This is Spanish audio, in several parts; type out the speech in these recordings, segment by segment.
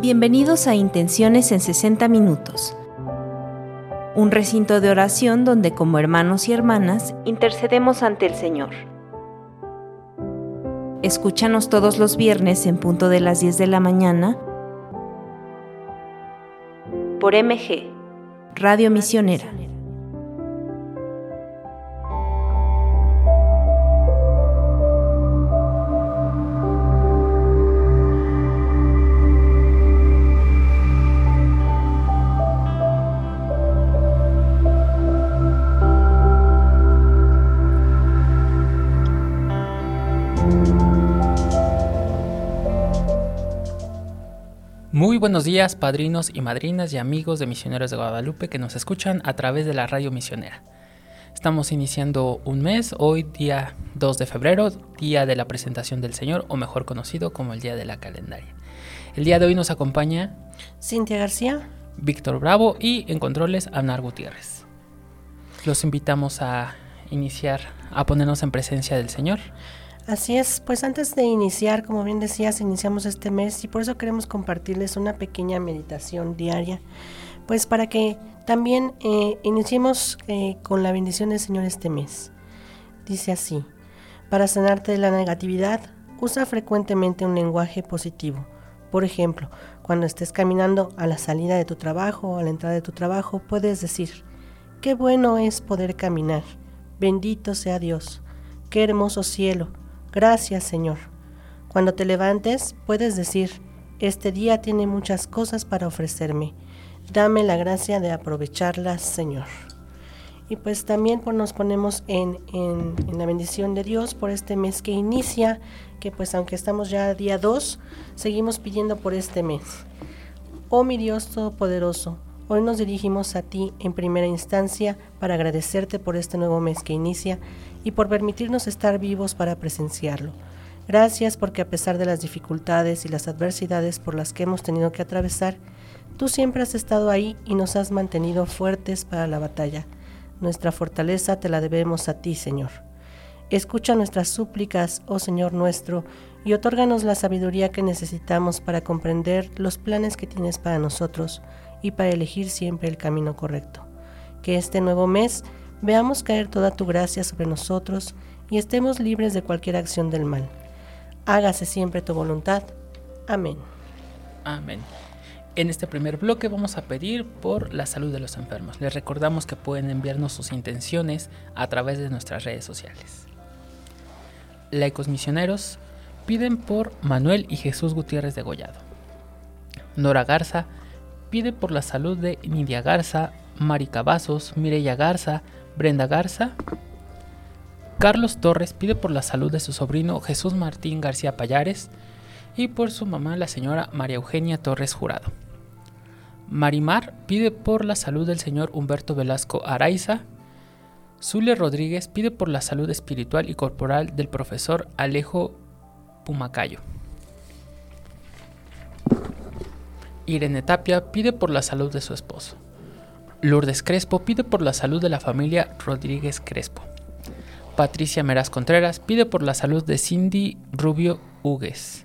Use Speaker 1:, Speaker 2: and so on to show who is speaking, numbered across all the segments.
Speaker 1: Bienvenidos a Intenciones en 60 Minutos, un recinto de oración donde como hermanos y hermanas intercedemos ante el Señor. Escúchanos todos los viernes en punto de las 10 de la mañana por MG, Radio Misionera.
Speaker 2: Buenos días, padrinos y madrinas y amigos de Misioneros de Guadalupe que nos escuchan a través de la radio misionera. Estamos iniciando un mes, hoy día 2 de febrero, día de la presentación del Señor, o mejor conocido como el día de la calendaria. El día de hoy nos acompaña
Speaker 3: Cintia García,
Speaker 2: Víctor Bravo y en controles Anar Gutiérrez. Los invitamos a iniciar, a ponernos en presencia del Señor.
Speaker 3: Así es, pues antes de iniciar, como bien decías, iniciamos este mes y por eso queremos compartirles una pequeña meditación diaria, pues para que también eh, iniciemos eh, con la bendición del Señor este mes. Dice así, para sanarte de la negatividad, usa frecuentemente un lenguaje positivo. Por ejemplo, cuando estés caminando a la salida de tu trabajo o a la entrada de tu trabajo, puedes decir, qué bueno es poder caminar, bendito sea Dios, qué hermoso cielo, Gracias Señor. Cuando te levantes puedes decir, este día tiene muchas cosas para ofrecerme. Dame la gracia de aprovecharlas, Señor. Y pues también nos ponemos en, en, la bendición de Dios por este mes que inicia, que pues aunque estamos ya día 2, seguimos pidiendo por este mes. Oh mi Dios Todopoderoso, hoy nos dirigimos a ti en primera instancia para agradecerte por este nuevo mes que inicia y por permitirnos estar vivos para presenciarlo. Gracias porque a pesar de las dificultades y las adversidades por las que hemos tenido que atravesar, tú siempre has estado ahí y nos has mantenido fuertes para la batalla. Nuestra fortaleza te la debemos a ti, Señor. Escucha nuestras súplicas, oh Señor nuestro, y otórganos la sabiduría que necesitamos para comprender los planes que tienes para nosotros y para elegir siempre el camino correcto. Que este nuevo mes veamos caer toda tu gracia sobre nosotros y estemos libres de cualquier acción del mal. Hágase siempre tu voluntad. Amén.
Speaker 2: Amén. En este primer bloque vamos a pedir por la salud de los enfermos. Les recordamos que pueden enviarnos sus intenciones a través de nuestras redes sociales. Laicos misioneros piden por Manuel y Jesús Gutiérrez de Gollado. Nora Garza pide por la salud de Nidia Garza, Mari Cavazos, Mireya Garza, Brenda Garza. Carlos Torres pide por la salud de su sobrino Jesús Martín García Payares y por su mamá la señora María Eugenia Torres Jurado. Marimar pide por la salud del señor Humberto Velasco Araiza. Zulia Rodríguez pide por la salud espiritual y corporal del profesor Alejo Pumacayo. Irene Tapia pide por la salud de su esposo. Lourdes Crespo pide por la salud de la familia Rodríguez Crespo. Patricia Meraz Contreras pide por la salud de Cindy Rubio Hugues.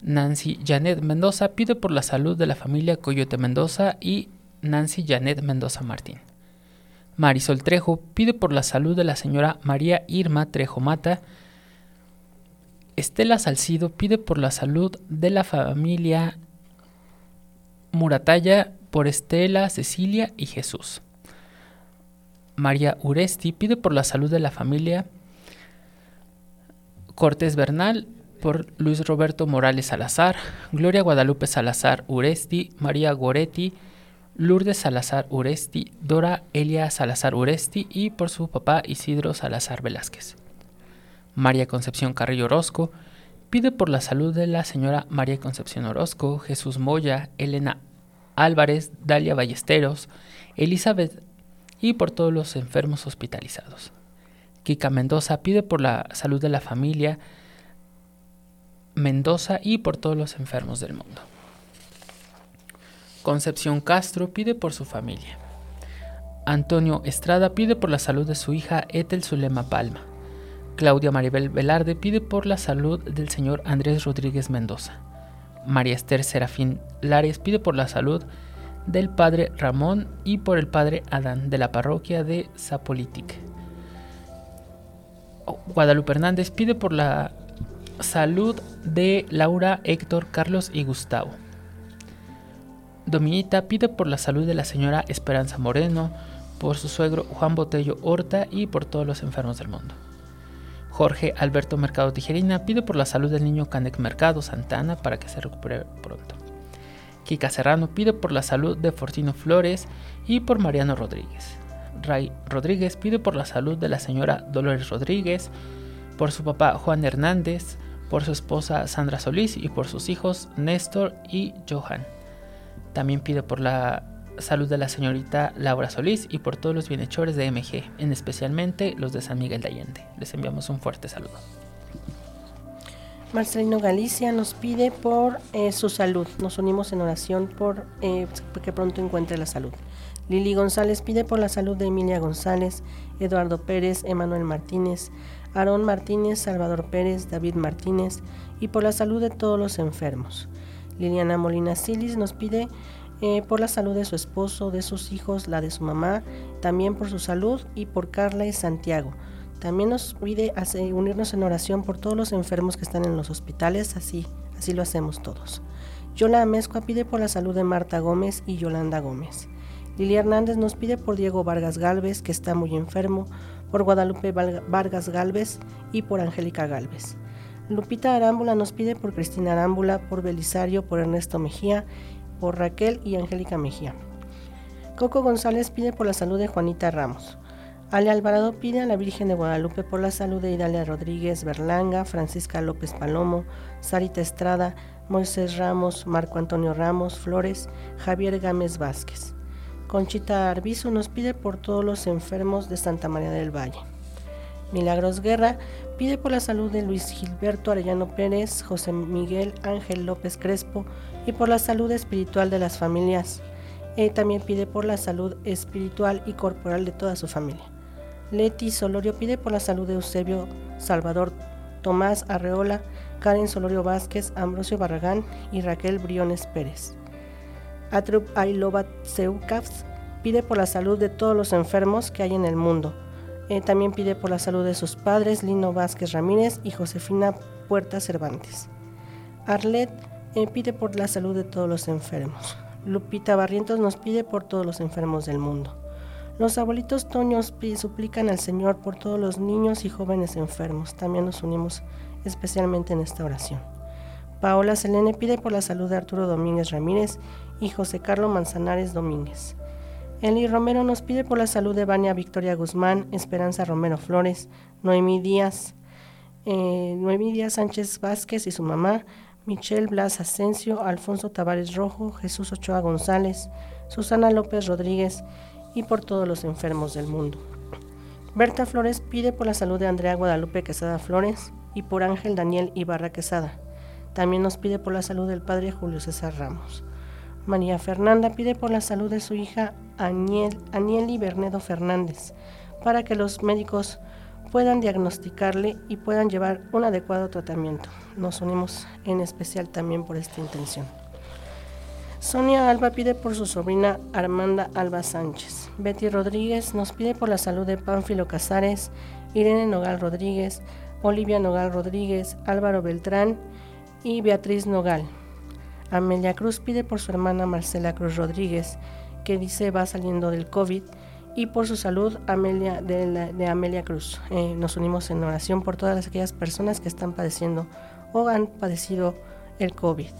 Speaker 2: Nancy Janet Mendoza pide por la salud de la familia Coyote Mendoza y Nancy Janet Mendoza Martín. Marisol Trejo pide por la salud de la señora María Irma Trejo Mata. Estela Salcido pide por la salud de la familia Murataya por Estela, Cecilia y Jesús. María Uresti pide por la salud de la familia. Cortés Bernal por Luis Roberto Morales Salazar, Gloria Guadalupe Salazar Uresti, María Goretti, Lourdes Salazar Uresti, Dora Elia Salazar Uresti y por su papá Isidro Salazar Velázquez. María Concepción Carrillo Orozco pide por la salud de la señora María Concepción Orozco, Jesús Moya, Elena Álvarez, Dalia Ballesteros, Elizabeth y por todos los enfermos hospitalizados. Kika Mendoza pide por la salud de la familia Mendoza y por todos los enfermos del mundo. Concepción Castro pide por su familia. Antonio Estrada pide por la salud de su hija Ethel Zulema Palma. Claudia Maribel Velarde pide por la salud del señor Andrés Rodríguez Mendoza. María Esther Serafín Lares pide por la salud del padre Ramón y por el padre Adán de la parroquia de Zapolitic. Guadalupe Hernández pide por la salud de Laura, Héctor, Carlos y Gustavo. Dominita pide por la salud de la señora Esperanza Moreno, por su suegro Juan Botello Horta y por todos los enfermos del mundo. Jorge Alberto Mercado Tijerina pide por la salud del niño Canec Mercado Santana para que se recupere pronto. Kika Serrano pide por la salud de Fortino Flores y por Mariano Rodríguez. Ray Rodríguez pide por la salud de la señora Dolores Rodríguez, por su papá Juan Hernández, por su esposa Sandra Solís y por sus hijos Néstor y Johan. También pide por la salud de la señorita Laura Solís y por todos los bienhechores de MG, en especialmente los de San Miguel de Allende. Les enviamos un fuerte saludo.
Speaker 3: Marcelino Galicia nos pide por eh, su salud. Nos unimos en oración por eh, que pronto encuentre la salud. Lili González pide por la salud de Emilia González, Eduardo Pérez, Emanuel Martínez, Aarón Martínez, Salvador Pérez, David Martínez y por la salud de todos los enfermos. Liliana Molina Silis nos pide eh, por la salud de su esposo, de sus hijos, la de su mamá, también por su salud y por Carla y Santiago. También nos pide unirnos en oración por todos los enfermos que están en los hospitales, así, así lo hacemos todos. Yola Amezcua pide por la salud de Marta Gómez y Yolanda Gómez. Lilia Hernández nos pide por Diego Vargas Galvez, que está muy enfermo, por Guadalupe Vargas Galvez y por Angélica Galvez. Lupita Arámbula nos pide por Cristina Arámbula, por Belisario, por Ernesto Mejía por Raquel y Angélica Mejía. Coco González pide por la salud de Juanita Ramos. Ale Alvarado pide a la Virgen de Guadalupe por la salud de Idalia Rodríguez Berlanga, Francisca López Palomo, Sarita Estrada, Moisés Ramos, Marco Antonio Ramos Flores, Javier Gámez Vázquez. Conchita Arbizu nos pide por todos los enfermos de Santa María del Valle. Milagros Guerra pide por la salud de Luis Gilberto Arellano Pérez, José Miguel Ángel López Crespo, y por la salud espiritual de las familias. Él también pide por la salud espiritual y corporal de toda su familia. Leti Solorio pide por la salud de Eusebio Salvador Tomás Arreola, Karen Solorio Vázquez, Ambrosio Barragán y Raquel Briones Pérez. Atrup Ailobat Seucavs pide por la salud de todos los enfermos que hay en el mundo. Él también pide por la salud de sus padres, Lino Vázquez Ramírez y Josefina Puerta Cervantes. Arlet pide por la salud de todos los enfermos. Lupita Barrientos nos pide por todos los enfermos del mundo. Los abuelitos Toños suplican al Señor por todos los niños y jóvenes enfermos. También nos unimos especialmente en esta oración. Paola Selene pide por la salud de Arturo Domínguez Ramírez y José Carlos Manzanares Domínguez. Eli Romero nos pide por la salud de Vania Victoria Guzmán, Esperanza Romero Flores, Noemí Díaz, eh, Noemí Díaz Sánchez Vázquez y su mamá, Michelle Blas Asensio, Alfonso Tavares Rojo, Jesús Ochoa González, Susana López Rodríguez y por todos los enfermos del mundo. Berta Flores pide por la salud de Andrea Guadalupe Quesada Flores y por Ángel Daniel Ibarra Quesada. También nos pide por la salud del padre Julio César Ramos. María Fernanda pide por la salud de su hija Aniel, Anieli Bernedo Fernández, para que los médicos puedan diagnosticarle y puedan llevar un adecuado tratamiento. Nos unimos en especial también por esta intención. Sonia Alba pide por su sobrina Armanda Alba Sánchez. Betty Rodríguez nos pide por la salud de Pánfilo Casares, Irene Nogal Rodríguez, Olivia Nogal Rodríguez, Álvaro Beltrán y Beatriz Nogal. Amelia Cruz pide por su hermana Marcela Cruz Rodríguez, que dice va saliendo del COVID y por su salud Amelia, de, Amelia Cruz. Eh, nos unimos en oración por todas aquellas personas que están padeciendo o han padecido el COVID.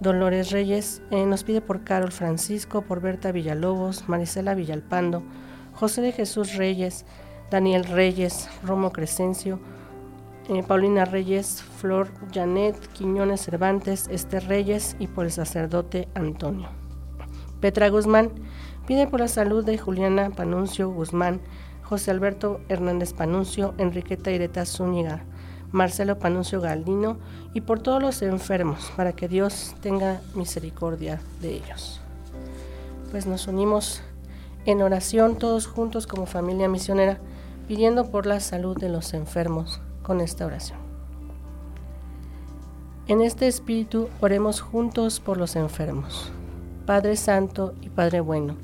Speaker 3: Dolores Reyes eh, nos pide por Carol Francisco, por Berta Villalobos, Marisela Villalpando, José de Jesús Reyes, Daniel Reyes, Romo Crescencio, eh, Paulina Reyes, Flor Janet, Quiñones Cervantes, Esther Reyes y por el sacerdote Antonio. Petra Guzmán Pide por la salud de Juliana Panuncio Guzmán, José Alberto Hernández Panuncio, Enriqueta Ireta Zúñiga, Marcelo Panuncio Galdino y por todos los enfermos, para que Dios tenga misericordia de ellos. Pues nos unimos en oración todos juntos como familia misionera, pidiendo por la salud de los enfermos con esta oración. En este espíritu oremos juntos por los enfermos. Padre Santo y Padre Bueno,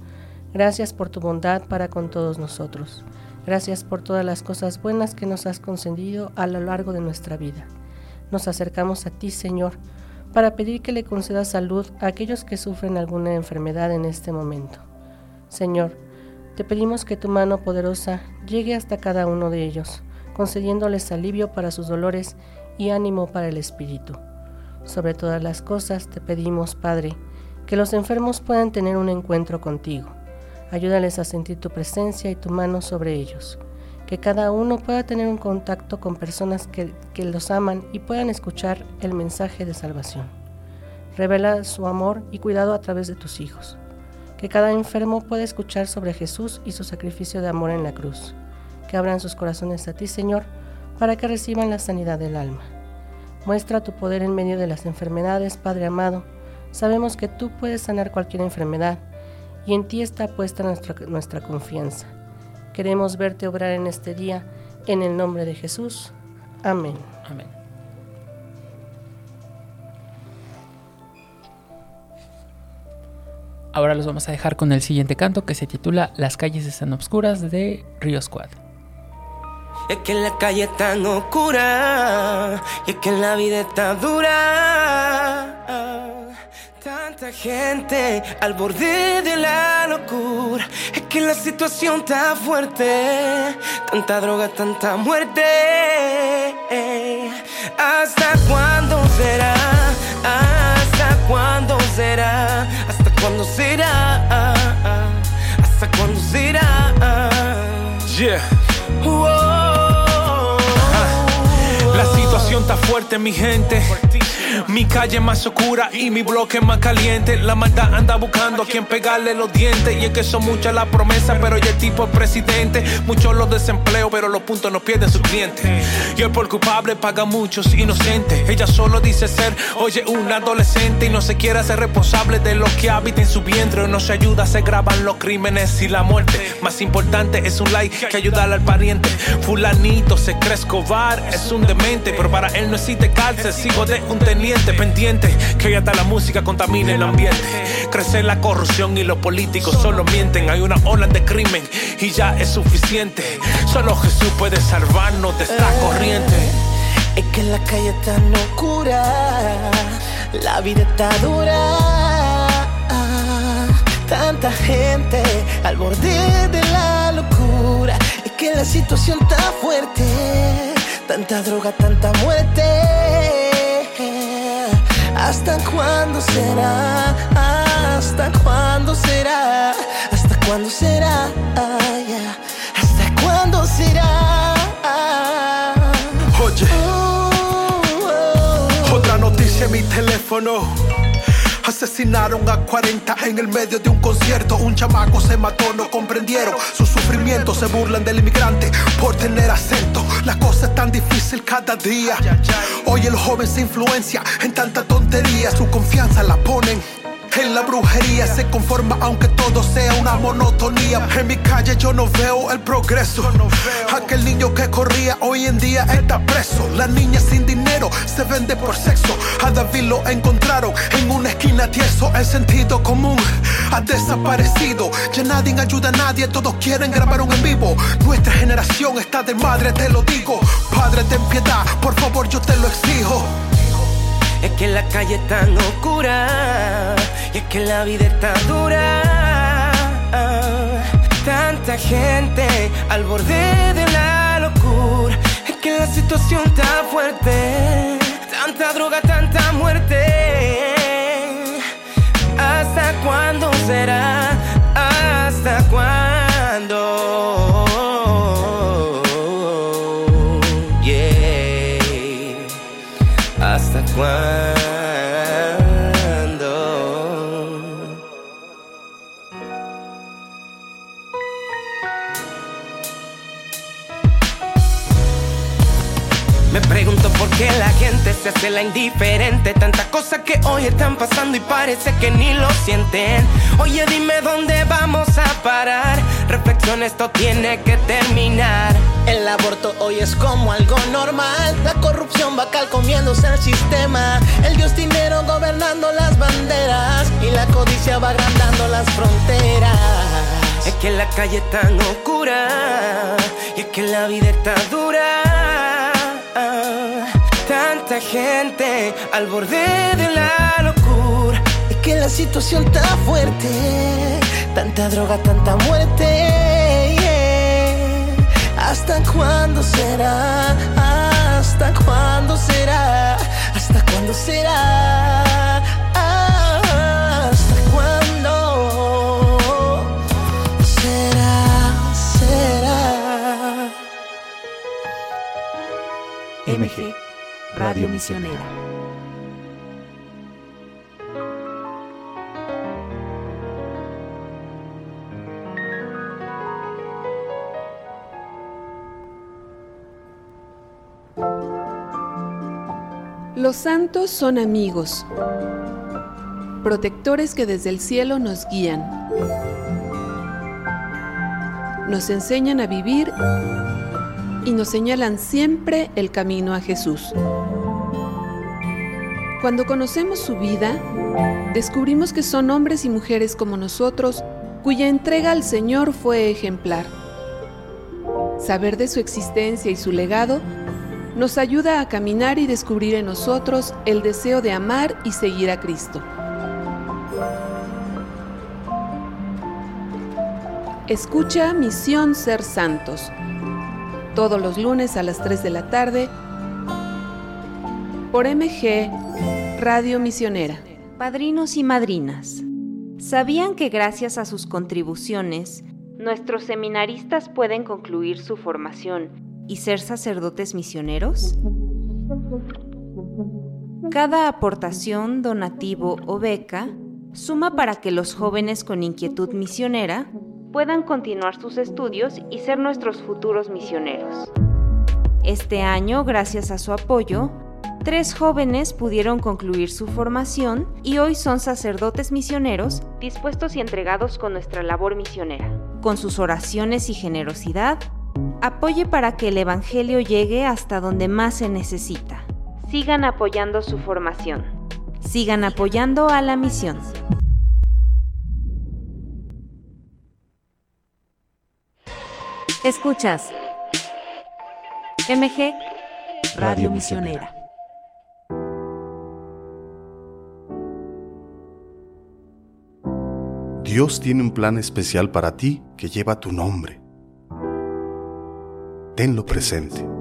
Speaker 3: gracias por tu bondad para con todos nosotros. Gracias por todas las cosas buenas que nos has concedido a lo largo de nuestra vida. Nos acercamos a ti, Señor, para pedir que le concedas salud a aquellos que sufren alguna enfermedad en este momento. Señor, te pedimos que tu mano poderosa llegue hasta cada uno de ellos, concediéndoles alivio para sus dolores y ánimo para el espíritu. Sobre todas las cosas te pedimos, Padre, que los enfermos puedan tener un encuentro contigo. Ayúdales a sentir tu presencia y tu mano sobre ellos. Que cada uno pueda tener un contacto con personas que, los aman y puedan escuchar el mensaje de salvación. Revela su amor y cuidado a través de tus hijos. Que cada enfermo pueda escuchar sobre Jesús y su sacrificio de amor en la cruz. Que abran sus corazones a ti, Señor, para que reciban la sanidad del alma. Muestra tu poder en medio de las enfermedades, Padre amado. Sabemos que tú puedes sanar cualquier enfermedad y en ti está puesta nuestra, nuestra confianza. Queremos verte obrar en este día, en el nombre de Jesús. Amén.
Speaker 2: Amén. Ahora los vamos a dejar con el siguiente canto que se titula Las calles están obscuras de Río Squad.
Speaker 4: Es que la calle es tan oscura y es que la vida está dura. Tanta gente al borde de la locura. Es que la situación está fuerte. Tanta droga, tanta muerte. ¿Hasta cuándo será? ¿Hasta cuándo será? ¿Hasta cuándo será? ¿Hasta cuándo será?
Speaker 5: Yeah. Fuerte, mi gente. Mi calle más oscura y mi bloque más caliente. La maldad anda buscando a quien pegarle los dientes. Y es que son muchas las promesas, pero ya el tipo es presidente. Muchos los desempleos, pero los puntos no pierden sus clientes. Y el por culpable paga muchos inocentes. Ella solo dice ser, oye, un adolescente. Y no se quiere hacer responsable de lo que habita en su vientre. No se ayuda, se graban los crímenes y la muerte. Más importante es un like que ayudar al pariente. Fulanito se cree Escobar, es un demente. Pero para él no existe cárcel, sigo de un teniente pendiente que hasta la música contamine el ambiente. Crece la corrupción y los políticos solo mienten. Hay una ola de crimen y ya es suficiente. Solo Jesús puede salvarnos de esta corriente.
Speaker 4: Es que la calle está oscura, la vida está dura. Tanta gente al borde de la locura. Es que la situación está fuerte, tanta droga, tanta muerte. ¿Hasta cuándo será? ¿Hasta cuándo será? ¿Hasta cuándo será? ¿Hasta cuándo será?
Speaker 5: Oye, otra noticia en mi teléfono Asesinaron a 40 en el medio de un concierto. Un chamaco se mató, no comprendieron su sufrimiento. Se burlan del inmigrante por tener acento. La cosa es tan difícil cada día. Hoy el joven se influencia en tanta tontería. Su confianza la ponen en la brujería se conforma aunque todo sea una monotonía. En mi calle yo no veo el progreso. Aquel niño que corría hoy en día está preso. La niña sin dinero se vende por sexo. A David lo encontraron en una esquina tieso. El sentido común ha desaparecido. Ya nadie ayuda a nadie, todos quieren grabar un en vivo. Nuestra generación está de madre, te lo digo. Padre, ten piedad, por favor, yo te lo exijo.
Speaker 4: Es que la calle es tan oscura y es que la vida está dura. Tanta gente al borde de la locura. Es que la situación está fuerte. Tanta droga, tanta muerte. ¿Hasta cuándo será? Hace la indiferente. Tantas cosas que hoy están pasando y parece que ni lo sienten. Oye, dime dónde vamos a parar. Reflexión, esto tiene que terminar.
Speaker 6: El aborto hoy es como algo normal. La corrupción va comiéndose el sistema. El dios dinero gobernando las banderas. Y la codicia va agrandando las fronteras.
Speaker 4: Es que la calle es tan oscura. Y es que la vida está dura. Gente al borde de la locura.
Speaker 6: Es que la situación está fuerte. Tanta droga, tanta muerte. ¿Hasta cuándo será? ¿Hasta cuándo será? ¿Hasta cuándo será?
Speaker 1: Radio Misionera.
Speaker 7: Los santos son amigos, protectores que desde el cielo nos guían, nos enseñan a vivir y nos señalan siempre el camino a Jesús. Cuando conocemos su vida, descubrimos que son hombres y mujeres como nosotros cuya entrega al Señor fue ejemplar. Saber de su existencia y su legado nos ayuda a caminar y descubrir en nosotros el deseo de amar y seguir a Cristo. Escucha Misión Ser Santos, todos los lunes a las 3 de la tarde, por MG Radio Misionera.
Speaker 1: Padrinos y madrinas, ¿sabían que gracias a sus contribuciones, nuestros seminaristas pueden concluir su formación y ser sacerdotes misioneros? Cada aportación, donativo o beca suma para que los jóvenes con inquietud misionera puedan continuar sus estudios y ser nuestros futuros misioneros. Este año, gracias a su apoyo, tres jóvenes pudieron concluir su formación y hoy son sacerdotes misioneros dispuestos y entregados con nuestra labor misionera. Con sus oraciones y generosidad, Apoye para que el Evangelio llegue hasta donde más se necesita. Sigan apoyando su formación. Sigan apoyando a la misión. Escuchas MG Radio Misionera.
Speaker 8: Dios tiene un plan especial para ti que lleva tu nombre tenlo presente.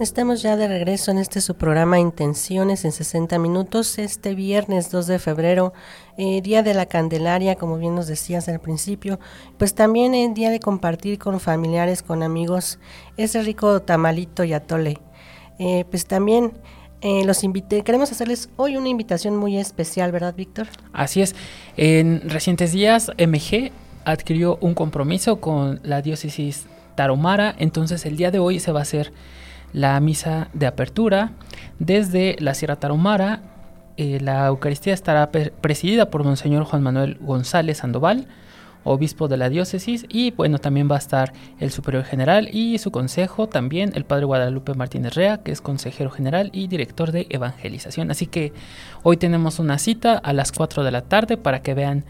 Speaker 3: Estamos ya de regreso en este su programa Intenciones en 60 minutos. Este viernes 2 de febrero, eh, Día de la Candelaria, como bien nos decías al principio. Pues también el día de compartir con familiares, con amigos, ese rico tamalito y atole. Eh, pues también eh, los invité, queremos hacerles hoy una invitación muy especial, ¿verdad, Víctor?
Speaker 2: Así es. En recientes días, MG adquirió un compromiso con la diócesis Taromara, entonces el día de hoy se va a hacer la misa de apertura desde la Sierra Tarahumara. Eh, la Eucaristía estará presidida por Monseñor Juan Manuel González Sandoval, obispo de la diócesis, y bueno, también va a estar el superior general y su consejo, también el padre Guadalupe Martínez Rea, que es consejero general y director de evangelización. Así que hoy tenemos una cita a las 4 de la tarde para que vean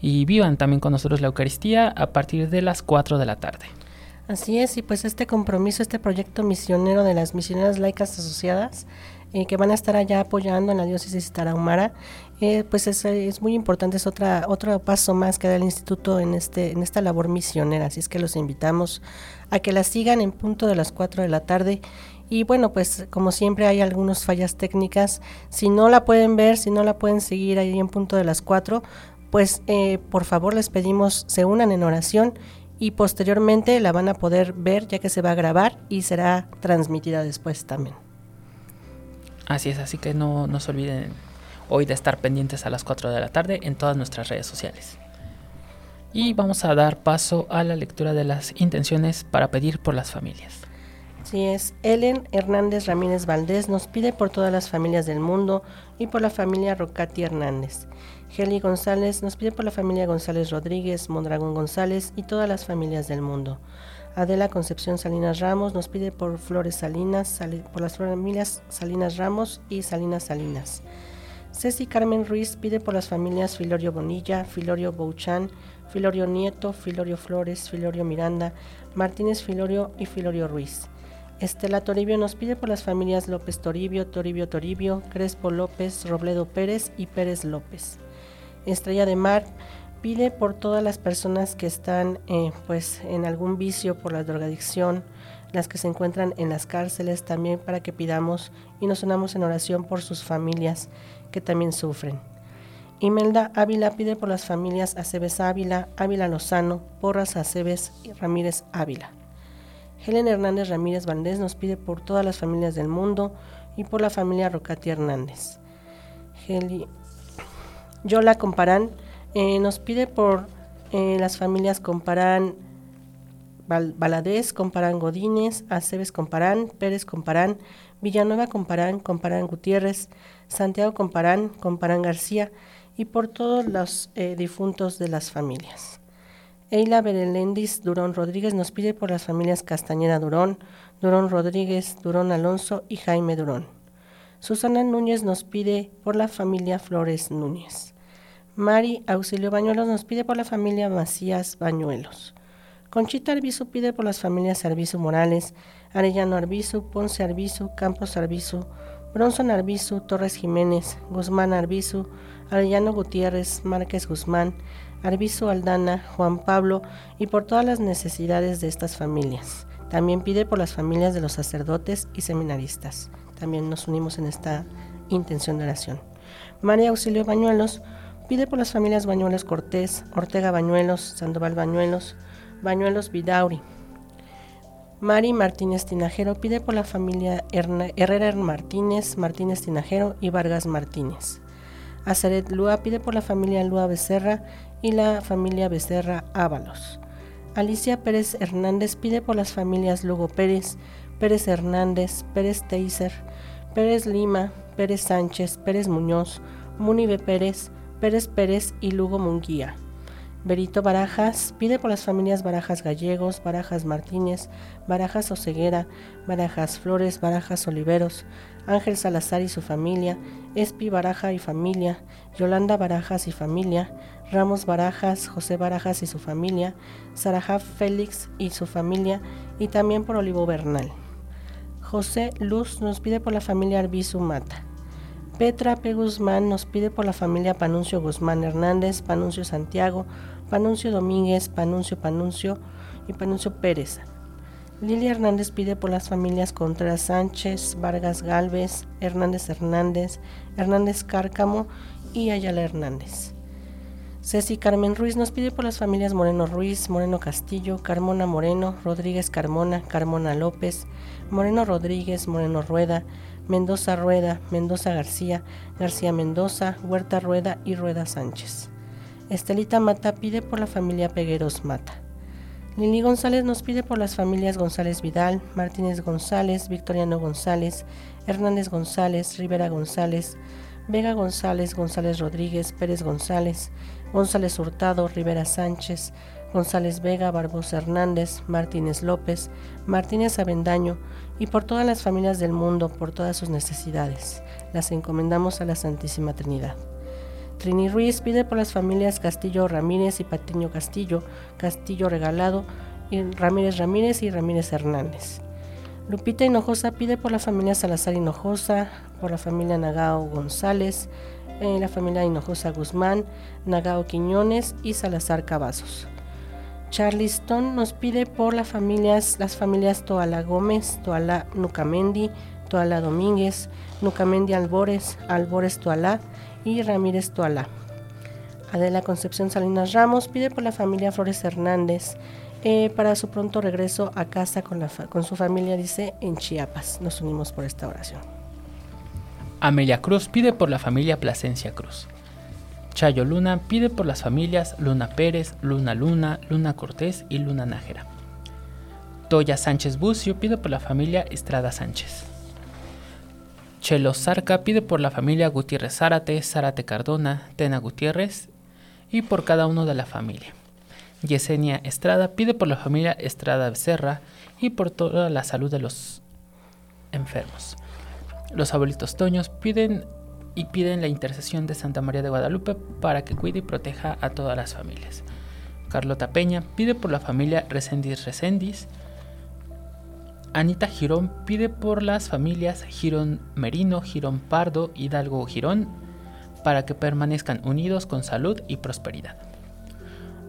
Speaker 2: y vivan también con nosotros la Eucaristía a partir de las 4 de la tarde.
Speaker 3: Así es, y pues este compromiso, este proyecto misionero de las misioneras laicas asociadas, eh, que van a estar allá apoyando en la diócesis Tarahumara, eh, pues es, muy importante, es otra, otro paso más que da el instituto en, este, en esta labor misionera, así es que los invitamos a que la sigan en punto de las 4 de la tarde. Y bueno, pues como siempre hay algunas fallas técnicas, si no la pueden ver, si no la pueden seguir ahí en punto de las 4, pues eh, por favor les pedimos se unan en oración y posteriormente la van a poder ver ya que se va a grabar y será transmitida después también.
Speaker 2: Así es, así que no, no se olviden hoy de estar pendientes a las 4 de la tarde en todas nuestras redes sociales. Y vamos a dar paso a la lectura de las intenciones para pedir por las familias.
Speaker 3: Así es, Ellen Hernández Ramírez Valdés nos pide por todas las familias del mundo y por la familia Rocati Hernández. Heli González nos pide por la familia González Rodríguez, Mondragón González y todas las familias del mundo. Adela Concepción Salinas Ramos nos pide por Flores Salinas, por las familias Salinas Ramos y Salinas Salinas. Ceci Carmen Ruiz pide por las familias Filorio Bonilla, Filorio Bouchan, Filorio Nieto, Filorio Flores, Filorio Miranda, Martínez Filorio y Filorio Ruiz. Estela Toribio nos pide por las familias López Toribio, Toribio Toribio, Crespo López, Robledo Pérez y Pérez López. Estrella de Mar pide por todas las personas que están eh, pues en algún vicio por la drogadicción, las que se encuentran en las cárceles, también para que pidamos y nos unamos en oración por sus familias que también sufren. Imelda Ávila pide por las familias Aceves Ávila, Ávila Lozano, Porras Aceves y Ramírez Ávila. Helen Hernández Ramírez Valdés nos pide por todas las familias del mundo y por la familia Rocati Hernández. Heli Yola Comparán eh, nos pide por eh, las familias Comparán Baladés, Comparán Godínez, Aceves Comparán, Pérez Comparán, Villanueva Comparán, Comparán Gutiérrez, Santiago Comparán, Comparán García y por todos los eh, difuntos de las familias. Eila Berelendis Durón Rodríguez nos pide por las familias Castañeda Durón, Durón Rodríguez, Durón Alonso y Jaime Durón. Susana Núñez nos pide por la familia Flores Núñez. Mari Auxilio Bañuelos nos pide por la familia Macías Bañuelos. Conchita Arbizu pide por las familias Arbizu Morales, Arellano Arbizu, Ponce Arbizu, Campos Arbizu, Bronson Arbizu, Torres Jiménez, Guzmán Arbizu, Arellano Gutiérrez, Márquez Guzmán, Arbizu Aldana, Juan Pablo y por todas las necesidades de estas familias. También pide por las familias de los sacerdotes y seminaristas. También nos unimos en esta intención de oración. María Auxilio Bañuelos Pide por las familias Bañuelos Cortés, Ortega Bañuelos, Sandoval Bañuelos, Bañuelos Vidauri. Mari Martínez Tinajero pide por la familia Herrera Martínez, Martínez Tinajero y Vargas Martínez. Azaret Lua pide por la familia Lua Becerra y la familia Becerra Ábalos. Alicia Pérez Hernández pide por las familias Lugo Pérez, Pérez Hernández, Pérez Teiser, Pérez Lima, Pérez Sánchez, Pérez Muñoz, Munive Pérez, Pérez Pérez y Lugo Munguía. Berito Barajas pide por las familias Barajas Gallegos, Barajas Martínez, Barajas Oceguera, Barajas Flores, Barajas Oliveros, Ángel Salazar y su familia, Espi Baraja y familia, Yolanda Barajas y familia, Ramos Barajas, José Barajas y su familia, Sarajaf Félix y su familia, y también por Olivo Bernal. José Luz nos pide por la familia Arbizu Mata. Petra P. Guzmán nos pide por la familia Panuncio Guzmán Hernández, Panuncio Santiago, Panuncio Domínguez, Panuncio Panuncio y Panuncio Pérez. Lilia Hernández pide por las familias Contreras Sánchez, Vargas Galvez, Hernández Hernández, Hernández Cárcamo y Ayala Hernández. Ceci Carmen Ruiz nos pide por las familias Moreno Ruiz, Moreno Castillo, Carmona Moreno, Rodríguez Carmona, Carmona López, Moreno Rodríguez, Moreno Rueda, Mendoza Rueda, Mendoza García, García Mendoza, Huerta Rueda y Rueda Sánchez. Estelita Mata pide por la familia Pegueros Mata. Lili González nos pide por las familias González Vidal, Martínez González, Victoriano González, Hernández González, Rivera González, Vega González, González Rodríguez, Pérez González, González Hurtado, Rivera Sánchez, González Vega, Barbosa Hernández, Martínez López, Martínez Avendaño, y por todas las familias del mundo, por todas sus necesidades. Las encomendamos a la Santísima Trinidad. Trini Ruiz pide por las familias Castillo Ramírez y Patiño Castillo, Castillo Regalado, y Ramírez Ramírez y Ramírez Hernández. Lupita Hinojosa pide por la familia Salazar Hinojosa, por la familia Nagao González, eh, la familia Hinojosa Guzmán, Nagao Quiñones y Salazar Cavazos. Charleston nos pide por las familias, las familias Toala Gómez, Toala Nucamendi, Toala Domínguez, Nucamendi Albores, Albores Toala y Ramírez Toala. Adela Concepción Salinas Ramos pide por la familia Flores Hernández, eh, para su pronto regreso a casa con, la con su familia, dice, en Chiapas. Nos unimos por esta oración.
Speaker 2: Amelia Cruz pide por la familia Plasencia Cruz. Chayo Luna pide por las familias Luna Pérez, Luna Luna, Luna Cortés y Luna Nájera. Toya Sánchez Bucio pide por la familia Estrada Sánchez. Chelo Zarca pide por la familia Gutiérrez Zárate, Zárate Cardona, Tena Gutiérrez y por cada uno de la familia. Yesenia Estrada pide por la familia Estrada Becerra y por toda la salud de los enfermos. Los abuelitos Toños piden y piden la intercesión de Santa María de Guadalupe para que cuide y proteja a todas las familias. Carlota Peña pide por la familia Recendis Recendis. Anita Girón pide por las familias Girón Merino, Girón Pardo, Hidalgo Girón, para que permanezcan unidos con salud y prosperidad.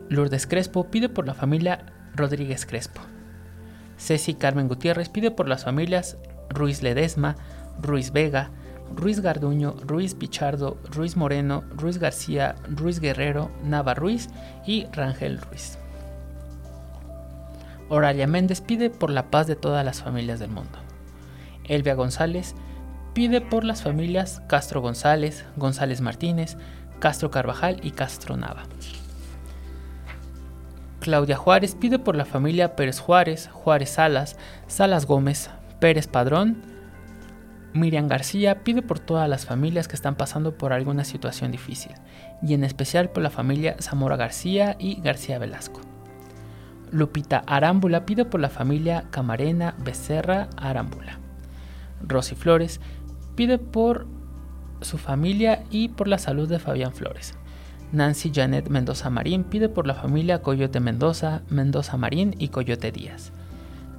Speaker 2: Lourdes Crespo pide por la familia Rodríguez Crespo. Ceci Carmen Gutiérrez pide por las familias Ruiz Ledesma, Ruiz Vega, Ruiz Garduño, Ruiz Pichardo, Ruiz Moreno, Ruiz García, Ruiz Guerrero, Nava Ruiz y Rangel Ruiz. Oralia Méndez pide por la paz de todas las familias del mundo. Elvia González pide por las familias Castro González, González Martínez, Castro Carvajal y Castro Nava. Claudia Juárez pide por la familia Pérez Juárez, Juárez Salas, Salas Gómez, Pérez Padrón. Miriam García pide por todas las familias que están pasando por alguna situación difícil, y en especial por la familia Zamora García y García Velasco. Lupita Arámbula pide por la familia Camarena Becerra Arámbula. Rosy Flores pide por su familia y por la salud de Fabián Flores. Nancy Janet Mendoza Marín pide por la familia Coyote Mendoza, Mendoza Marín y Coyote Díaz.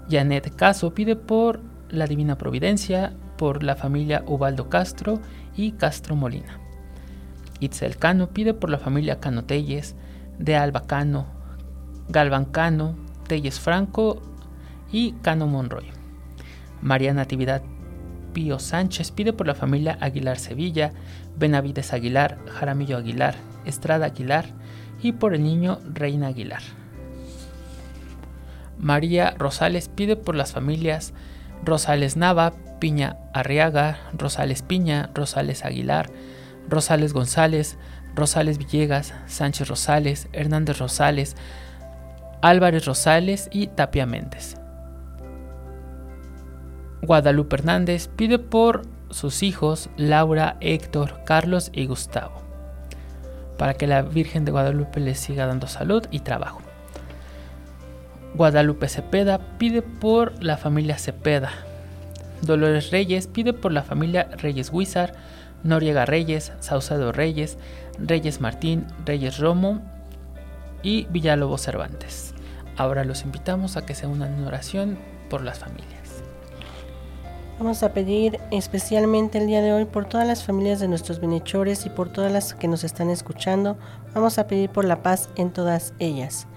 Speaker 2: Janet Caso pide por la Divina Providencia, por la familia Ubaldo Castro y Castro Molina. Itzel Cano pide por la familia Cano Telles, de Alba Cano, Galvan Cano, Telles Franco y Cano Monroy. María Natividad Pío Sánchez pide por la familia Aguilar Sevilla, Benavides Aguilar, Jaramillo Aguilar, Estrada Aguilar y por el niño Reina Aguilar. María Rosales pide por las familias Rosales Nava, Piña Arriaga, Rosales Piña, Rosales Aguilar, Rosales González, Rosales Villegas, Sánchez Rosales, Hernández Rosales, Álvarez Rosales y Tapia Méndez. Guadalupe Hernández pide por sus hijos Laura, Héctor, Carlos y Gustavo, para que la Virgen de Guadalupe les siga dando salud y trabajo. Guadalupe Cepeda pide por la familia Cepeda. Dolores Reyes pide por la familia Reyes Huizar, Noriega Reyes, Saucedo Reyes, Reyes Martín, Reyes Romo y Villalobos Cervantes. Ahora los invitamos a que se unan en oración por las familias.
Speaker 3: Vamos a pedir especialmente el día de hoy por todas las familias de nuestros bienhechores y por todas las que nos están escuchando. Vamos a pedir por la paz en todas ellas.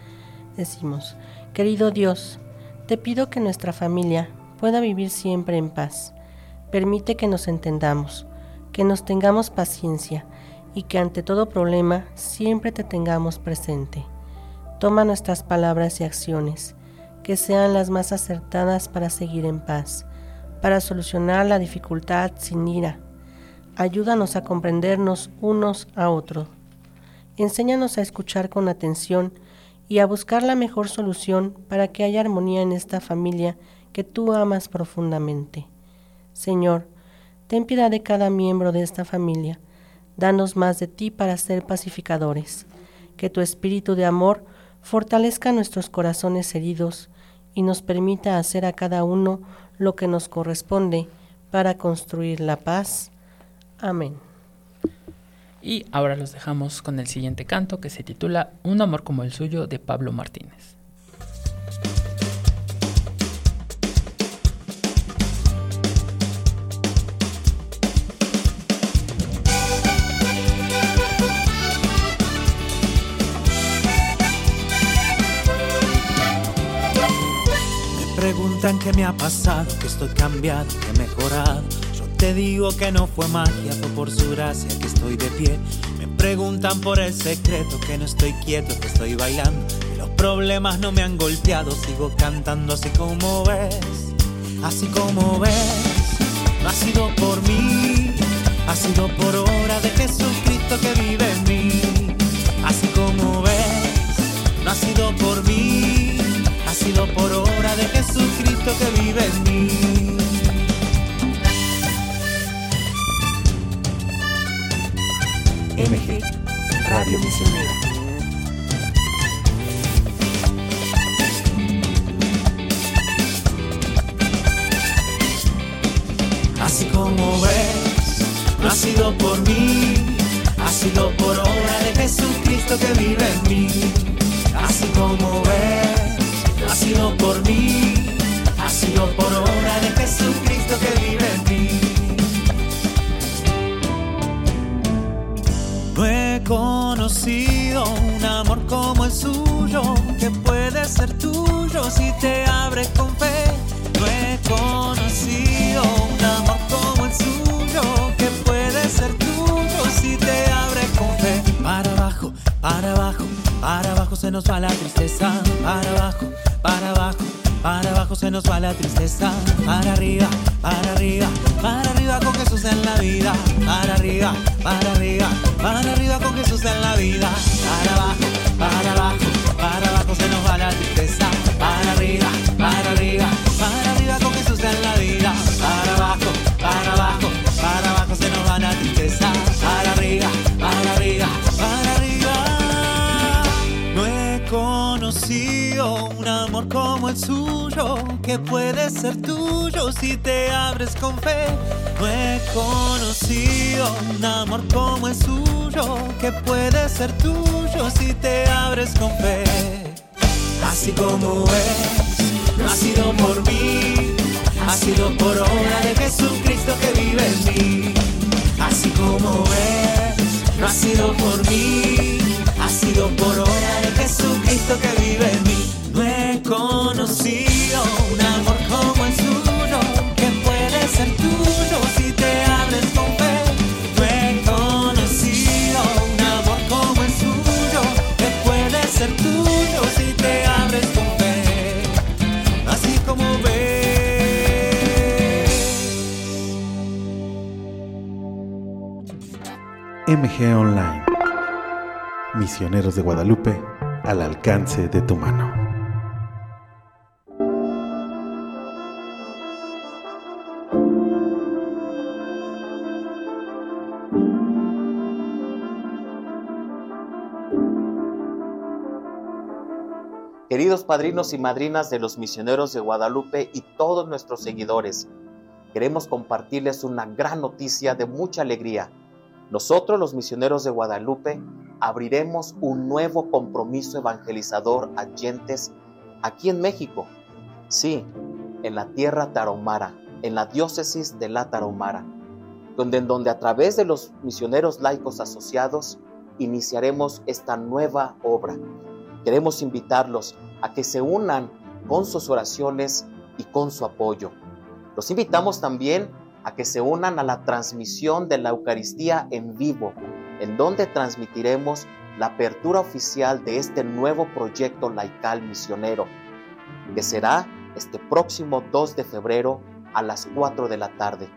Speaker 3: Decimos, querido Dios, te pido que nuestra familia pueda vivir siempre en paz. Permite que nos entendamos, que nos tengamos paciencia y que ante todo problema siempre te tengamos presente. Toma nuestras palabras y acciones, que sean las más acertadas para seguir en paz para solucionar la dificultad sin ira. Ayúdanos a comprendernos unos a otros. Enséñanos a escuchar con atención y a buscar la mejor solución para que haya armonía en esta familia que tú amas profundamente. Señor, ten piedad de cada miembro de esta familia. Danos más de ti para ser pacificadores. Que tu espíritu de amor fortalezca nuestros corazones heridos y nos permita hacer a cada uno lo que nos corresponde para construir la paz. Amén.
Speaker 2: Y ahora los dejamos con el siguiente canto que se titula Un amor como el suyo de Pablo Martínez.
Speaker 9: Preguntan qué me ha pasado, que estoy cambiado, que he mejorado. Yo te digo que no fue magia, fue por su gracia que estoy de pie. Me preguntan por el secreto, que no estoy quieto, que estoy bailando. Los problemas no me han golpeado, sigo cantando así como ves, así como ves. No ha sido por mí, ha sido por obra de Jesucristo que vive en mí. Así como ves, no ha sido por mí, sido por obra de Jesucristo que vive en mí.
Speaker 10: MG, Radio Misionera.
Speaker 9: Así como ves, no ha sido por mí, ha sido por obra de Jesucristo que vive en mí. Así como ves, ha sido por mí, ha sido por obra de Jesucristo que vive en mí. No he conocido un amor como el suyo, que puede ser tuyo si te abres con fe. No he conocido un amor como el suyo, que puede ser tuyo si te abres con fe. Para abajo, para abajo, para abajo se nos va la tristeza. Para abajo, para abajo. Para abajo se nos va la tristeza. Para arriba, para arriba, para arriba con Jesús en la vida. Para arriba, para arriba, para arriba con Jesús en la vida. Para abajo, para abajo, para abajo se nos va la tristeza. Para arriba, para arriba, para arriba con como el suyo, que puede ser tuyo si te abres con fe. No he conocido un amor como el suyo, que puede ser tuyo si te abres con fe. Así como es, no ha sido por mí, ha sido por obra de Jesucristo que vive en mí. Así como es, no ha sido por mí, ha sido por obra de Jesucristo que vive en mí. Conocido un amor como el suyo, que puede ser tuyo si te abres con fe. No he conocido un amor como el suyo, que puede ser tuyo si te abres con fe. Así como ves.
Speaker 8: MG Online. Misioneros de Guadalupe al alcance de tu mano.
Speaker 11: Padrinos y madrinas de los misioneros de Guadalupe y todos nuestros seguidores, queremos compartirles una gran noticia de mucha alegría. Nosotros, los misioneros de Guadalupe, abriremos un nuevo compromiso evangelizador a gentes aquí en México. Sí, en la tierra tarahumara, en la diócesis de la Tarahumara, donde, en donde a través de los misioneros laicos asociados iniciaremos esta nueva obra. Queremos invitarlos a que se unan con sus oraciones y con su apoyo. Los invitamos también a que se unan a la transmisión de la Eucaristía en vivo, en donde transmitiremos la apertura oficial de este nuevo proyecto laical misionero, que será este próximo 2 de febrero a las 4 de la tarde.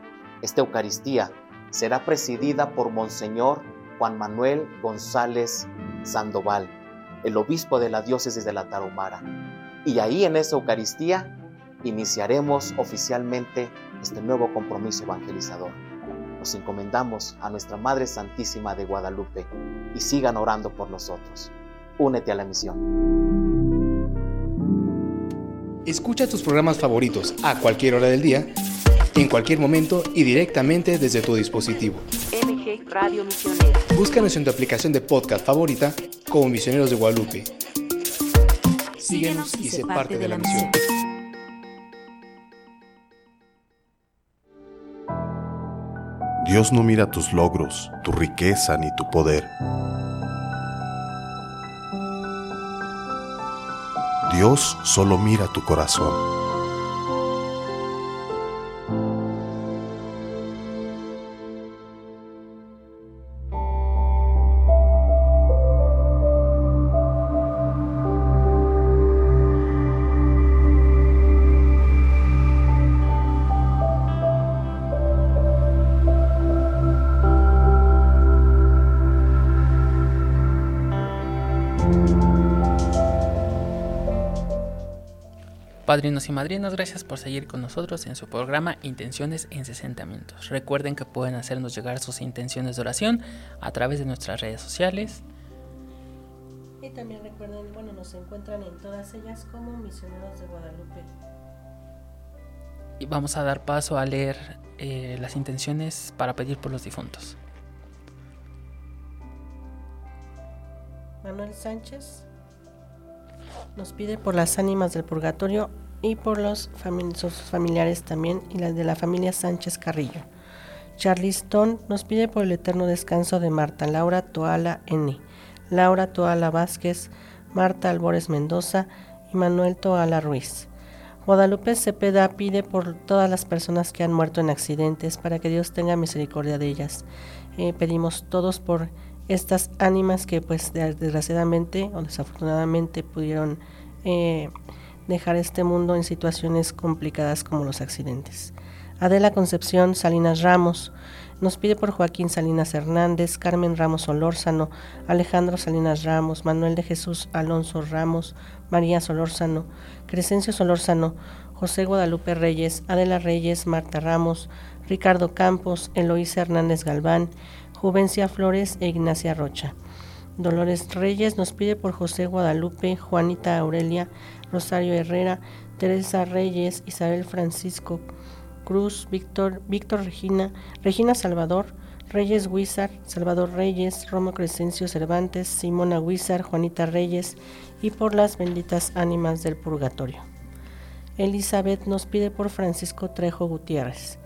Speaker 11: Esta Eucaristía será presidida por Monseñor Juan Manuel González Sandoval, el obispo de la diócesis de la Tarahumara. Y ahí en esa Eucaristía iniciaremos oficialmente este nuevo compromiso evangelizador. Nos encomendamos a nuestra Madre Santísima de Guadalupe y sigan orando por nosotros. Únete a la misión.
Speaker 12: Escucha tus programas favoritos a cualquier hora del día, en cualquier momento y directamente desde tu dispositivo.
Speaker 10: MG Radio Misionera.
Speaker 12: Búscanos en tu aplicación de podcast favorita como Misioneros de Guadalupe.
Speaker 10: Síguenos
Speaker 12: y sé parte de la misión.
Speaker 8: Dios no mira tus logros, tu riqueza ni tu poder. Dios solo mira tu corazón.
Speaker 2: Padrinos y madrinas, gracias por seguir con nosotros en su programa Intenciones en 60 minutos. Recuerden que pueden hacernos llegar sus intenciones de oración a través de nuestras redes sociales.
Speaker 3: Y también recuerden, bueno, nos encuentran en todas ellas como misioneros de Guadalupe.
Speaker 2: Y vamos a dar paso a leer eh, las intenciones para pedir por los difuntos.
Speaker 3: Manuel Sánchez nos pide por las ánimas del purgatorio y por los sus familiares también y las de la familia Sánchez Carrillo. Charlie Stone nos pide por el eterno descanso de Marta Laura Toala N, Laura Toala Vázquez, Marta Albores Mendoza y Manuel Toala Ruiz. Guadalupe Cepeda pide por todas las personas que han muerto en accidentes para que Dios tenga misericordia de ellas. Eh, pedimos todos por estas ánimas que pues de- desgraciadamente o desafortunadamente pudieron eh, dejar este mundo en situaciones complicadas como los accidentes. Adela Concepción Salinas Ramos nos pide por Joaquín Salinas Hernández, Carmen Ramos Solórzano, Alejandro Salinas Ramos, Manuel de Jesús Alonso Ramos, María Solórzano, Crescencio Solórzano, José Guadalupe Reyes, Adela Reyes, Marta Ramos, Ricardo Campos, Eloísa Hernández Galván, Juvencia Flores e Ignacia Rocha. Dolores Reyes nos pide por José Guadalupe, Juanita Aurelia, Rosario Herrera, Teresa Reyes, Isabel Francisco Cruz, Víctor, Víctor Regina, Regina Salvador, Reyes Huizar, Salvador Reyes, Romo Crescencio Cervantes, Simona Huizar, Juanita Reyes y por las benditas ánimas del purgatorio. Elizabeth nos pide por Francisco Trejo Gutiérrez.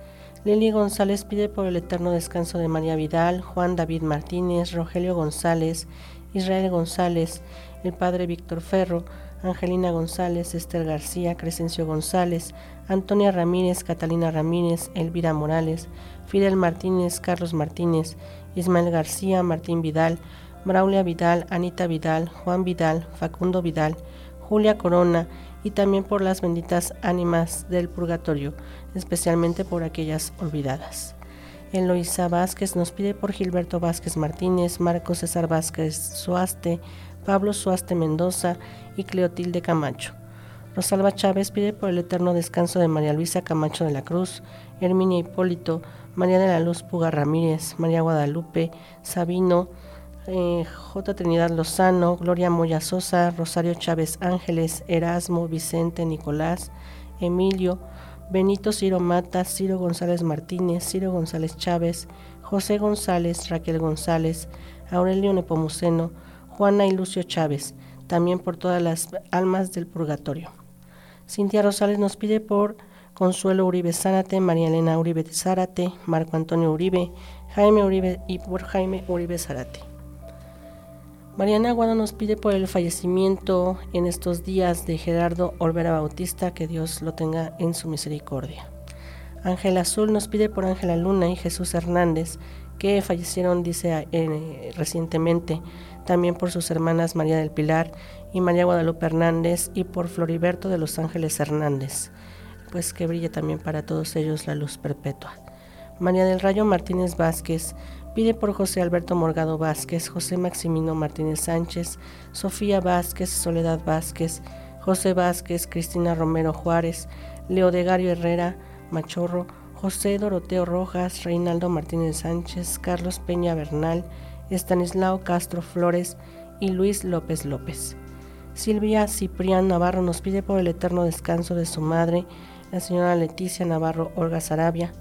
Speaker 3: Lili González pide por el eterno descanso de María Vidal, Juan David Martínez, Rogelio González, Israel González, el padre Víctor Ferro, Angelina González, Esther García, Crescencio González, Antonia Ramírez, Catalina Ramírez, Elvira Morales, Fidel Martínez, Carlos Martínez, Ismael García, Martín Vidal, Braulia Vidal, Anita Vidal, Juan Vidal, Facundo Vidal, Julia Corona y también por las benditas ánimas del purgatorio, especialmente por aquellas olvidadas. Eloísa Vázquez nos pide por Gilberto Vázquez Martínez, Marco César Vázquez Suaste, Pablo Suaste Mendoza y Cleotilde Camacho. Rosalba Chávez pide por el eterno descanso de María Luisa Camacho de la Cruz, Herminia Hipólito, María de la Luz Puga Ramírez, María Guadalupe, Sabino, eh, J. Trinidad Lozano, Gloria Moya Sosa, Rosario Chávez Ángeles, Erasmo, Vicente, Nicolás, Emilio, Benito Ciro Mata, Ciro González Martínez, Ciro González Chávez, José González, Raquel González, Aurelio Nepomuceno, Juana y Lucio Chávez, también por todas las almas del purgatorio. Cintia Rosales nos pide por Consuelo Uribe Zárate, María Elena Uribe Zárate, Marco Antonio Uribe, Jaime Uribe y por Jaime Uribe Zárate. Mariana Aguado nos pide por el fallecimiento en estos días de Gerardo Olvera Bautista, que Dios lo tenga en su misericordia. Ángel Azul nos pide por Ángela Luna y Jesús Hernández, que fallecieron, dice, eh, recientemente, también por sus hermanas María del Pilar y María Guadalupe Hernández y por Floriberto de los Ángeles Hernández, pues que brille también para todos ellos la luz perpetua. María del Rayo Martínez Vázquez pide por José Alberto Morgado Vázquez, José Maximino Martínez Sánchez, Sofía Vázquez, Soledad Vázquez, José Vázquez, Cristina Romero Juárez, Leodegario Herrera, Machorro, José Doroteo Rojas, Reinaldo Martínez Sánchez, Carlos Peña Bernal, Estanislao Castro Flores y Luis López López. Silvia Ciprián Navarro nos pide por el eterno descanso de su madre, la señora Leticia Navarro Olga Sarabia,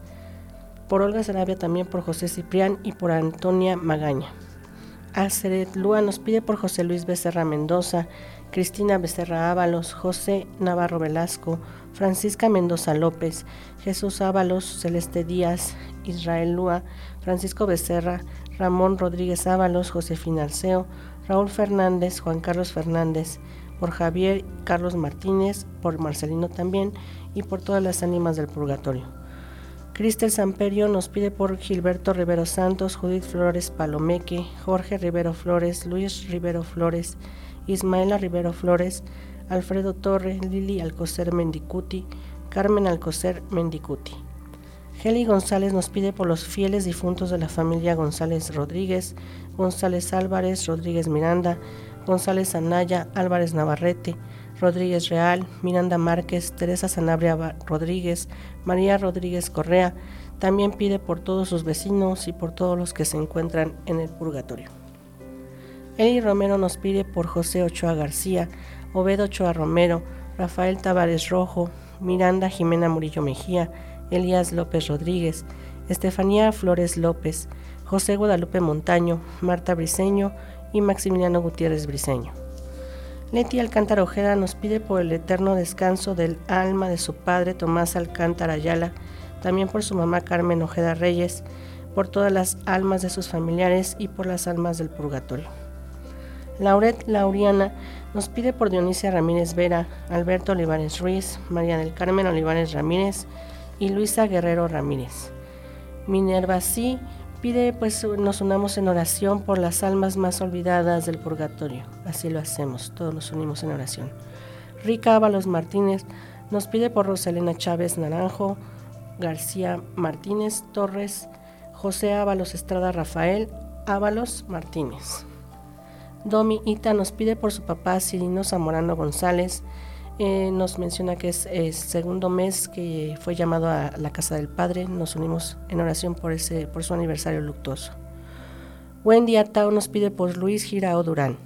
Speaker 3: por Olga Sarabia también por José Ciprián y por Antonia Magaña. Aceret Lua nos pide por José Luis Becerra Mendoza, Cristina Becerra Ábalos, José Navarro Velasco, Francisca Mendoza López, Jesús Ábalos, Celeste Díaz, Israel Lua, Francisco Becerra, Ramón Rodríguez Ábalos, Josefina Alceo, Raúl Fernández, Juan Carlos Fernández, por Javier Carlos Martínez, por Marcelino también y por todas las ánimas del purgatorio. Cristel Samperio nos pide por Gilberto Rivero Santos, Judith Flores Palomeque, Jorge Rivero Flores, Luis Rivero Flores, Ismaela Rivero Flores, Alfredo Torre, Lili Alcocer Mendicuti, Carmen Alcocer Mendicuti. Heli González nos pide por los fieles difuntos de la familia González Rodríguez, González Álvarez, Rodríguez Miranda, González Anaya, Álvarez Navarrete, Rodríguez Real, Miranda Márquez, Teresa Sanabria Rodríguez, María Rodríguez Correa. También pide por todos sus vecinos y por todos los que se encuentran en el purgatorio. Eli Romero nos pide por José Ochoa García, Obedo Ochoa Romero, Rafael Tavares Rojo, Miranda Jimena Murillo Mejía, Elías López Rodríguez, Estefanía Flores López, José Guadalupe Montaño, Marta Briceño y Maximiliano Gutiérrez Briceño. Leti Alcántara Ojeda nos pide por el eterno descanso del alma de su padre Tomás Alcántara Ayala, también por su mamá Carmen Ojeda Reyes, por todas las almas de sus familiares y por las almas del purgatorio. Lauret Lauriana nos pide por Dionisia Ramírez Vera, Alberto Olivares Ruiz, María del Carmen Olivares Ramírez y Luisa Guerrero Ramírez. Minerva sí pide pues nos unamos en oración por las almas más olvidadas del purgatorio. Así lo hacemos, todos nos unimos en oración. Rica Ábalos Martínez nos pide por Rosalena Chávez Naranjo, García Martínez Torres, José Ábalos Estrada Rafael, Ábalos Martínez. Domi Ita nos pide por su papá Cirino Zamorano González, eh, nos menciona que es el segundo mes que fue llamado a la casa del Padre. Nos unimos en oración por, ese, por su aniversario luctuoso. Wendy Atao nos pide por Luis Girao Durán.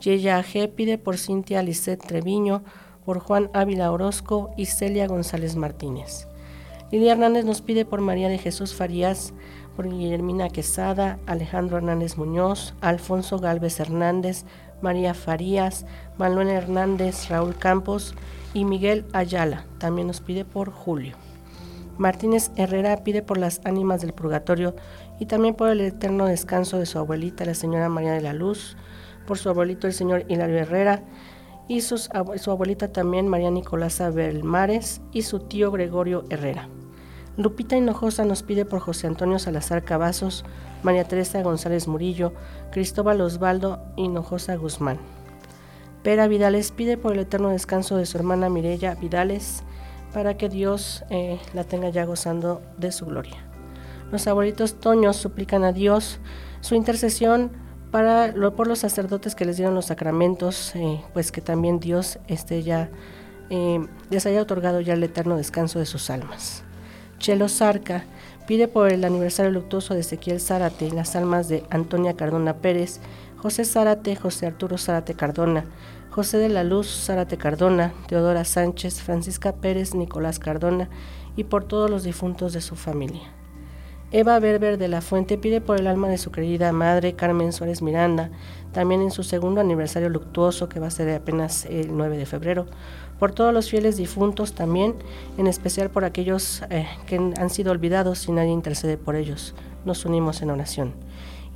Speaker 3: Yeya G pide por Cintia Lisset Treviño, por Juan Ávila Orozco y Celia González Martínez. Lidia Hernández nos pide por María de Jesús Farías, por Guillermina Quesada, Alejandro Hernández Muñoz, Alfonso Galvez Hernández, María Farías, Manuel Hernández, Raúl Campos y Miguel Ayala. También nos pide por Julio. Martínez Herrera pide por las ánimas del purgatorio y también por el eterno descanso de su abuelita, la señora María de la Luz, por su abuelito, el señor Hilario Herrera, y su abuelita también, María Nicolasa Belmares, y su tío Gregorio Herrera. Lupita Hinojosa nos pide por José Antonio Salazar Cavazos, María Teresa González Murillo, Cristóbal Osvaldo Hinojosa Guzmán. Pera Vidales pide por el eterno descanso de su hermana Mirella Vidales para que Dios eh, la tenga ya gozando de su gloria. Los abuelitos Toños suplican a Dios su intercesión para, por los sacerdotes que les dieron los sacramentos, eh, pues que también Dios ya, eh, les haya otorgado ya el eterno descanso de sus almas. Chelo Zarca pide por el aniversario luctuoso de Ezequiel Zárate las almas de Antonia Cardona Pérez, José Zárate, José Arturo Zárate Cardona, José de la Luz Zárate Cardona, Teodora Sánchez, Francisca Pérez, Nicolás Cardona y por todos los difuntos de su familia. Eva Berber de la Fuente pide por el alma de su querida madre Carmen Suárez Miranda, también en su segundo aniversario luctuoso que va a ser apenas el 9 de febrero, por todos los fieles difuntos también, en especial por aquellos eh, que han sido olvidados y nadie intercede por ellos. Nos unimos en oración.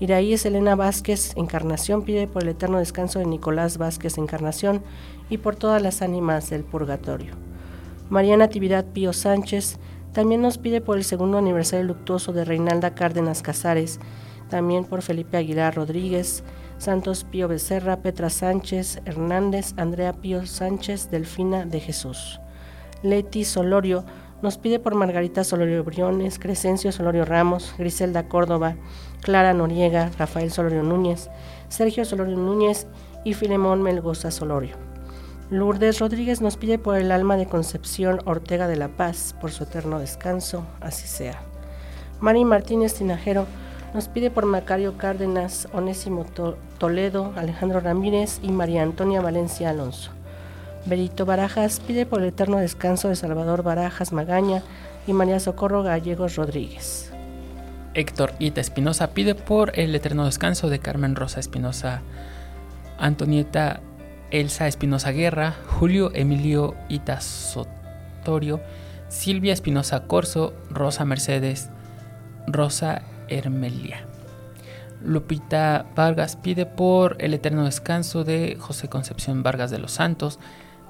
Speaker 3: es Elena Vázquez Encarnación pide por el eterno descanso de Nicolás Vázquez Encarnación y por todas las ánimas del purgatorio. Mariana Natividad Pío Sánchez también nos pide por el segundo aniversario luctuoso de Reinalda Cárdenas Casares, también por Felipe Aguilar Rodríguez, Santos Pío Becerra, Petra Sánchez Hernández, Andrea Pío Sánchez, Delfina de Jesús. Leti Solorio nos pide por Margarita Solorio Briones, Crescencio Solorio Ramos, Griselda Córdoba, Clara Noriega, Rafael Solorio Núñez, Sergio Solorio Núñez y Filemón Melgoza Solorio. Lourdes Rodríguez nos pide por el alma de Concepción Ortega de la Paz, por su eterno descanso, así sea. Mari Martínez Tinajero nos pide por Macario Cárdenas, Onésimo Toledo, Alejandro Ramírez y María Antonia Valencia Alonso. Berito Barajas pide por el eterno descanso de Salvador Barajas Magaña y María Socorro Gallegos Rodríguez.
Speaker 2: Héctor Ita Espinosa pide por el eterno descanso de Carmen Rosa Espinosa, Antonieta Elsa Espinosa Guerra, Julio Emilio Ita Sotorio, Silvia Espinosa Corso, Rosa Mercedes, Rosa Hermelia. Lupita Vargas pide por el eterno descanso de José Concepción Vargas de los Santos,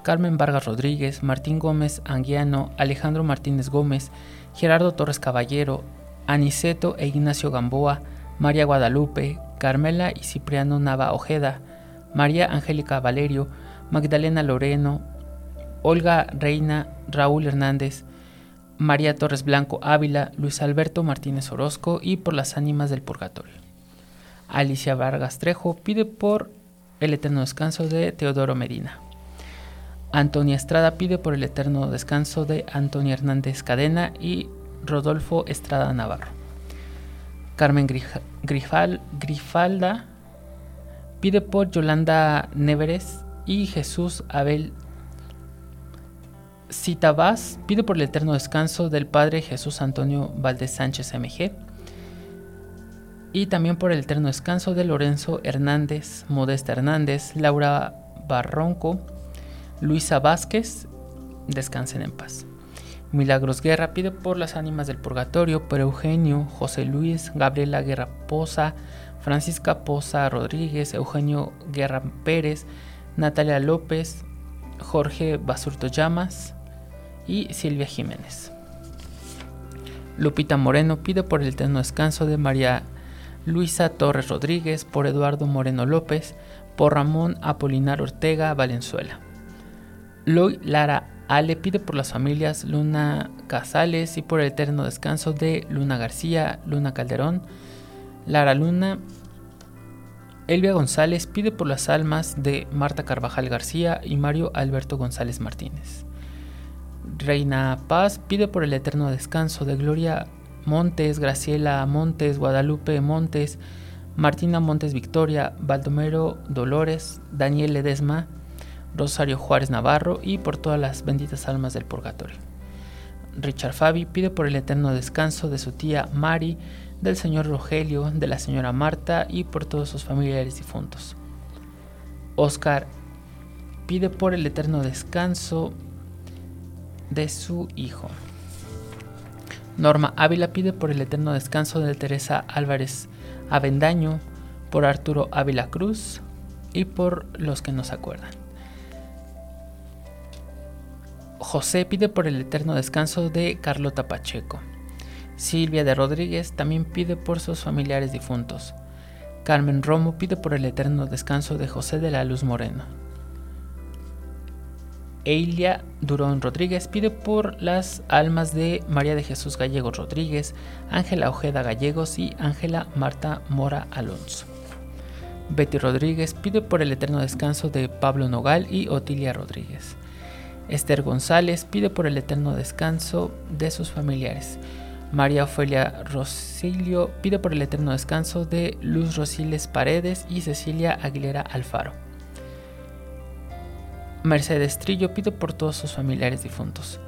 Speaker 2: Carmen Vargas Rodríguez, Martín Gómez Anguiano, Alejandro Martínez Gómez, Gerardo Torres Caballero, Aniceto e Ignacio Gamboa, María Guadalupe, Carmela y Cipriano Nava Ojeda, María Angélica Valerio, Magdalena Loreno, Olga Reina, Raúl Hernández, María Torres Blanco Ávila, Luis Alberto Martínez Orozco y por las ánimas del purgatorio. Alicia Vargas Trejo pide por el eterno descanso de Teodoro Medina. Antonia Estrada pide por el eterno descanso de Antonia Hernández Cadena y Rodolfo Estrada Navarro. Carmen Grifal- Grifalda pide por Yolanda Néveres y Jesús Abel Citabás pide por el eterno descanso del Padre Jesús Antonio Valdés Sánchez MG y también por el eterno descanso de Lorenzo Hernández, Modesta Hernández, Laura Barronco, Luisa Vázquez, descansen en paz. Milagros Guerra pide por las ánimas del purgatorio, por Eugenio, José Luis, Gabriela Guerra Poza, Francisca Poza Rodríguez, Eugenio Guerra Pérez, Natalia López, Jorge Basurto Llamas y Silvia Jiménez. Lupita Moreno pide por el eterno descanso de María Luisa Torres Rodríguez, por Eduardo Moreno López, por Ramón Apolinar Ortega Valenzuela. Loy Lara Ale pide por las familias Luna Casales y por el eterno descanso de Luna García, Luna Calderón, Lara Luna. Elvia González pide por las almas de Marta Carvajal García y Mario Alberto González Martínez. Reina Paz pide por el eterno descanso de Gloria Montes, Graciela Montes, Guadalupe Montes, Martina Montes Victoria, Baldomero Dolores, Daniel Ledesma, Rosario Juárez Navarro y por todas las benditas almas del purgatorio. Richard Fabi pide por el eterno descanso de su tía Mari, del señor Rogelio, de la señora Marta y por todos sus familiares difuntos. Oscar pide por el eterno descanso de su hijo. Norma Ávila pide por el eterno descanso de Teresa Álvarez Avendaño, por Arturo Ávila Cruz y por los que nos acuerdan. José pide por el eterno descanso de Carlota Pacheco. Silvia de Rodríguez también pide por sus familiares difuntos. Carmen Romo pide por el eterno descanso de José de la Luz Moreno. Eilia Durón Rodríguez pide por las almas de María de Jesús Gallegos Rodríguez, Ángela Ojeda Gallegos y Ángela Marta Mora Alonso. Betty Rodríguez pide por el eterno descanso de Pablo Nogal y Otilia Rodríguez. Esther González pide por el eterno descanso de sus familiares. María Ofelia Rosilio pide por el eterno descanso de Luz Rosiles Paredes y Cecilia Aguilera Alfaro. Mercedes Trillo pide por todos sus familiares difuntos.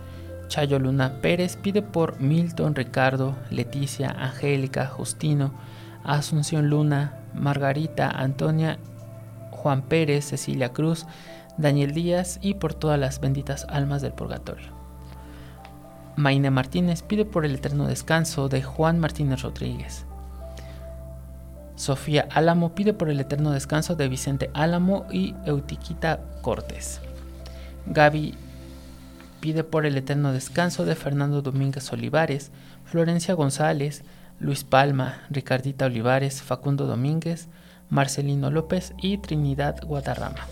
Speaker 2: Chayo Luna Pérez pide por Milton, Ricardo, Leticia, Angélica, Justino, Asunción Luna, Margarita, Antonia, Juan Pérez, Cecilia Cruz, Daniel Díaz y por todas las benditas almas del purgatorio. Maine Martínez pide por el eterno descanso de Juan Martínez Rodríguez. Sofía Álamo pide por el eterno descanso de Vicente Álamo y Eutiquita Cortés. Gaby pide por el eterno descanso de Fernando Domínguez Olivares, Florencia González, Luis Palma, Ricardita Olivares, Facundo Domínguez, Marcelino López y Trinidad Guadarrama.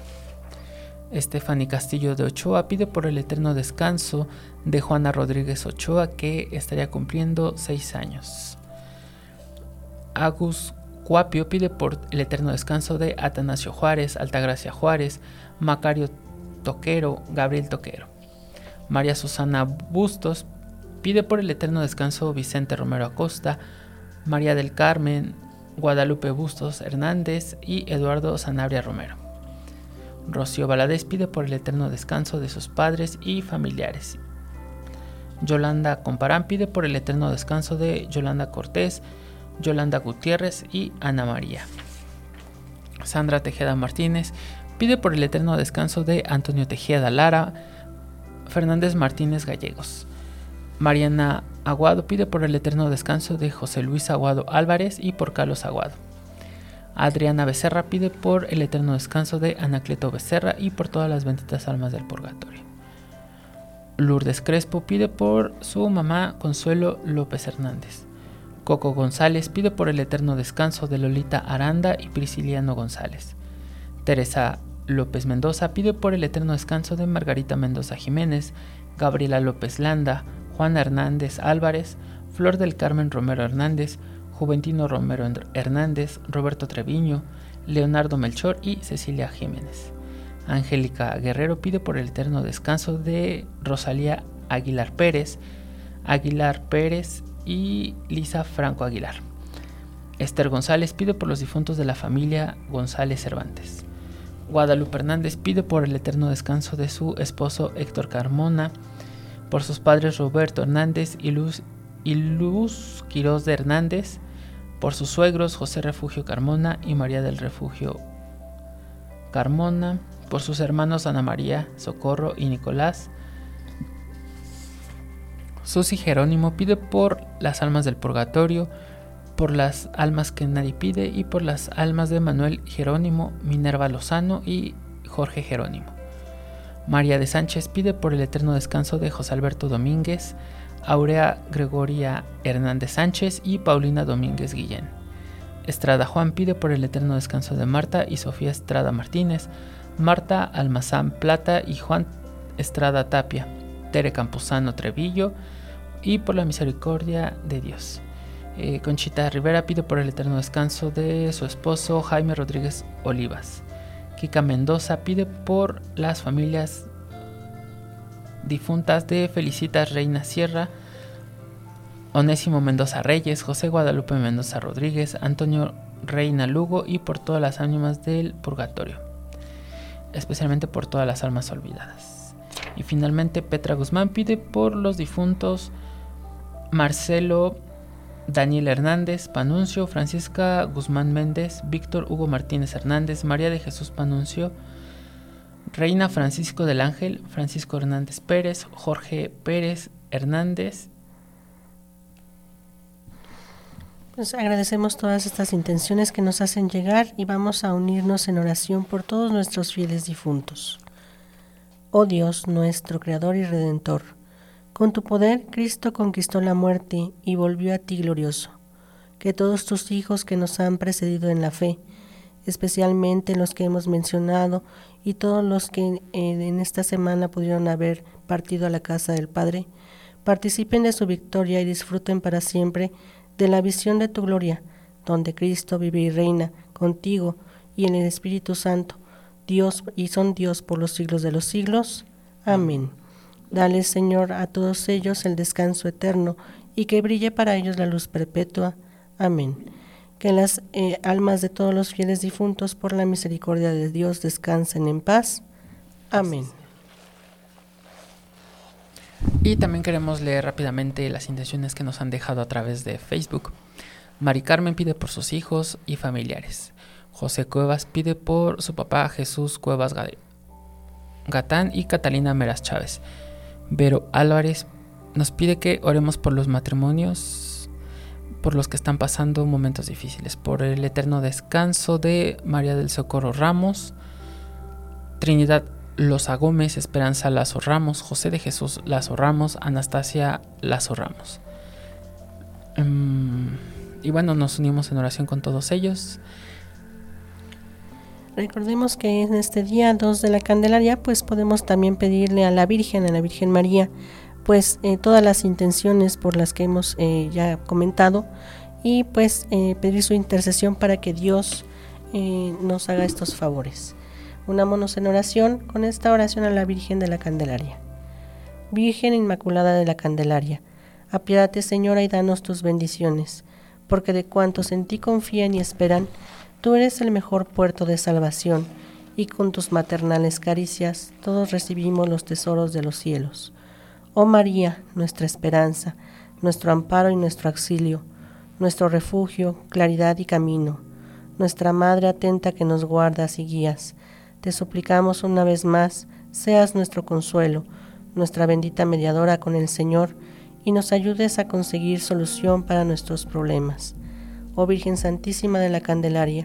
Speaker 2: Stephanie Castillo de Ochoa pide por el eterno descanso de Juana Rodríguez Ochoa que estaría cumpliendo seis años. Agus Cuapio pide por el eterno descanso de Atanasio Juárez, Altagracia Juárez, Macario Toquero, Gabriel Toquero. María Susana Bustos pide por el eterno descanso Vicente Romero Acosta, María del Carmen, Guadalupe Bustos Hernández y Eduardo Sanabria Romero. Rocío Valadez pide por el eterno descanso de sus padres y familiares. Yolanda Comparán pide por el eterno descanso de Yolanda Cortés, Yolanda Gutiérrez y Ana María. Sandra Tejeda Martínez pide por el eterno descanso de Antonio Tejeda Lara, Fernández Martínez Gallegos. Mariana Aguado pide por el eterno descanso de José Luis Aguado Álvarez y por Carlos Aguado. Adriana Becerra pide por el eterno descanso de Anacleto Becerra y por todas las benditas almas del purgatorio. Lourdes Crespo pide por su mamá Consuelo López Hernández. Coco González pide por el eterno descanso de Lolita Aranda y Prisciliano González. Teresa López Mendoza pide por el eterno descanso de Margarita Mendoza Jiménez, Gabriela López Landa, Juana Hernández Álvarez, Flor del Carmen Romero Hernández, Juventino Romero Hernández, Roberto Treviño, Leonardo Melchor y Cecilia Jiménez. Angélica Guerrero pide por el eterno descanso de Rosalía Aguilar Pérez, Aguilar Pérez y Lisa Franco Aguilar. Esther González pide por los difuntos de la familia González Cervantes. Guadalupe Hernández pide por el eterno descanso de su esposo Héctor Carmona, por sus padres Roberto Hernández y Luz, y Luz Quiroz de Hernández, por sus suegros José Refugio Carmona y María del Refugio Carmona, por sus hermanos Ana María, Socorro y Nicolás. Susi Jerónimo pide por las almas del purgatorio, por las almas que nadie pide y por las almas de Manuel Jerónimo, Minerva Lozano y Jorge Jerónimo. María de Sánchez pide por el eterno descanso de José Alberto Domínguez, Aurea Gregoria Hernández Sánchez y Paulina Domínguez Guillén. Estrada Juan pide por el eterno descanso de Marta y Sofía Estrada Martínez, Marta Almazán Plata y Juan Estrada Tapia, Tere Campuzano Trevillo y por la misericordia de Dios. Eh, Conchita Rivera pide por el eterno descanso de su esposo Jaime Rodríguez Olivas. Kika Mendoza pide por las familias difuntas de Felicitas Reina Sierra, Onésimo Mendoza Reyes, José Guadalupe Mendoza Rodríguez, Antonio Reina Lugo y por todas las ánimas del purgatorio, especialmente por todas las almas olvidadas. Y finalmente Petra Guzmán pide por los difuntos Marcelo Daniel Hernández Panuncio, Francisca Guzmán Méndez, Víctor Hugo Martínez Hernández, María de Jesús Panuncio, Reina Francisco del Ángel, Francisco Hernández Pérez, Jorge Pérez Hernández.
Speaker 3: Pues agradecemos todas estas intenciones que nos hacen llegar y vamos a unirnos en oración por todos nuestros fieles difuntos. Oh Dios, nuestro Creador y Redentor, con tu poder Cristo conquistó la muerte y volvió a ti glorioso. Que todos tus hijos que nos han precedido en la fe, especialmente los que hemos mencionado y todos los que eh, en esta semana pudieron haber partido a la casa del Padre, participen de su victoria y disfruten para siempre de la visión de tu gloria, donde Cristo vive y reina contigo y en el Espíritu Santo, Dios y son Dios por los siglos de los siglos. Amén. Dale, Señor, a todos ellos el descanso eterno y que brille para ellos la luz perpetua. Amén que las eh, almas de todos los fieles difuntos por la misericordia de Dios descansen en paz. Amén.
Speaker 2: Y también queremos leer rápidamente las intenciones que nos han dejado a través de Facebook. Mari Carmen pide por sus hijos y familiares. José Cuevas pide por su papá Jesús Cuevas Gatán y Catalina Meras Chávez. Vero Álvarez nos pide que oremos por los matrimonios por los que están pasando momentos difíciles, por el eterno descanso de María del Socorro Ramos, Trinidad Loza Gómez, Esperanza Lazo Ramos, José de Jesús Lazo Ramos, Anastasia Lazo Ramos. Mm, y bueno, nos unimos en oración con todos ellos.
Speaker 3: Recordemos que en este día 2 de la Candelaria, pues podemos también pedirle a la Virgen, a la Virgen María, pues eh, todas las intenciones por las que hemos eh, ya comentado y pues eh, pedir su intercesión para que Dios nos haga estos favores. Unámonos en oración con esta oración a la Virgen de la Candelaria. Virgen Inmaculada de la Candelaria, apiádate Señora y danos tus bendiciones, porque de cuantos en ti confían y esperan, tú eres el mejor puerto de salvación, y con tus maternales caricias todos recibimos los tesoros de los cielos. Oh María, nuestra esperanza, nuestro amparo y nuestro auxilio, nuestro refugio, claridad y camino, nuestra Madre atenta que nos guardas y guías, te suplicamos una vez más, seas nuestro consuelo, nuestra bendita mediadora con el Señor, y nos ayudes a conseguir solución para nuestros problemas. Oh Virgen Santísima de la Candelaria,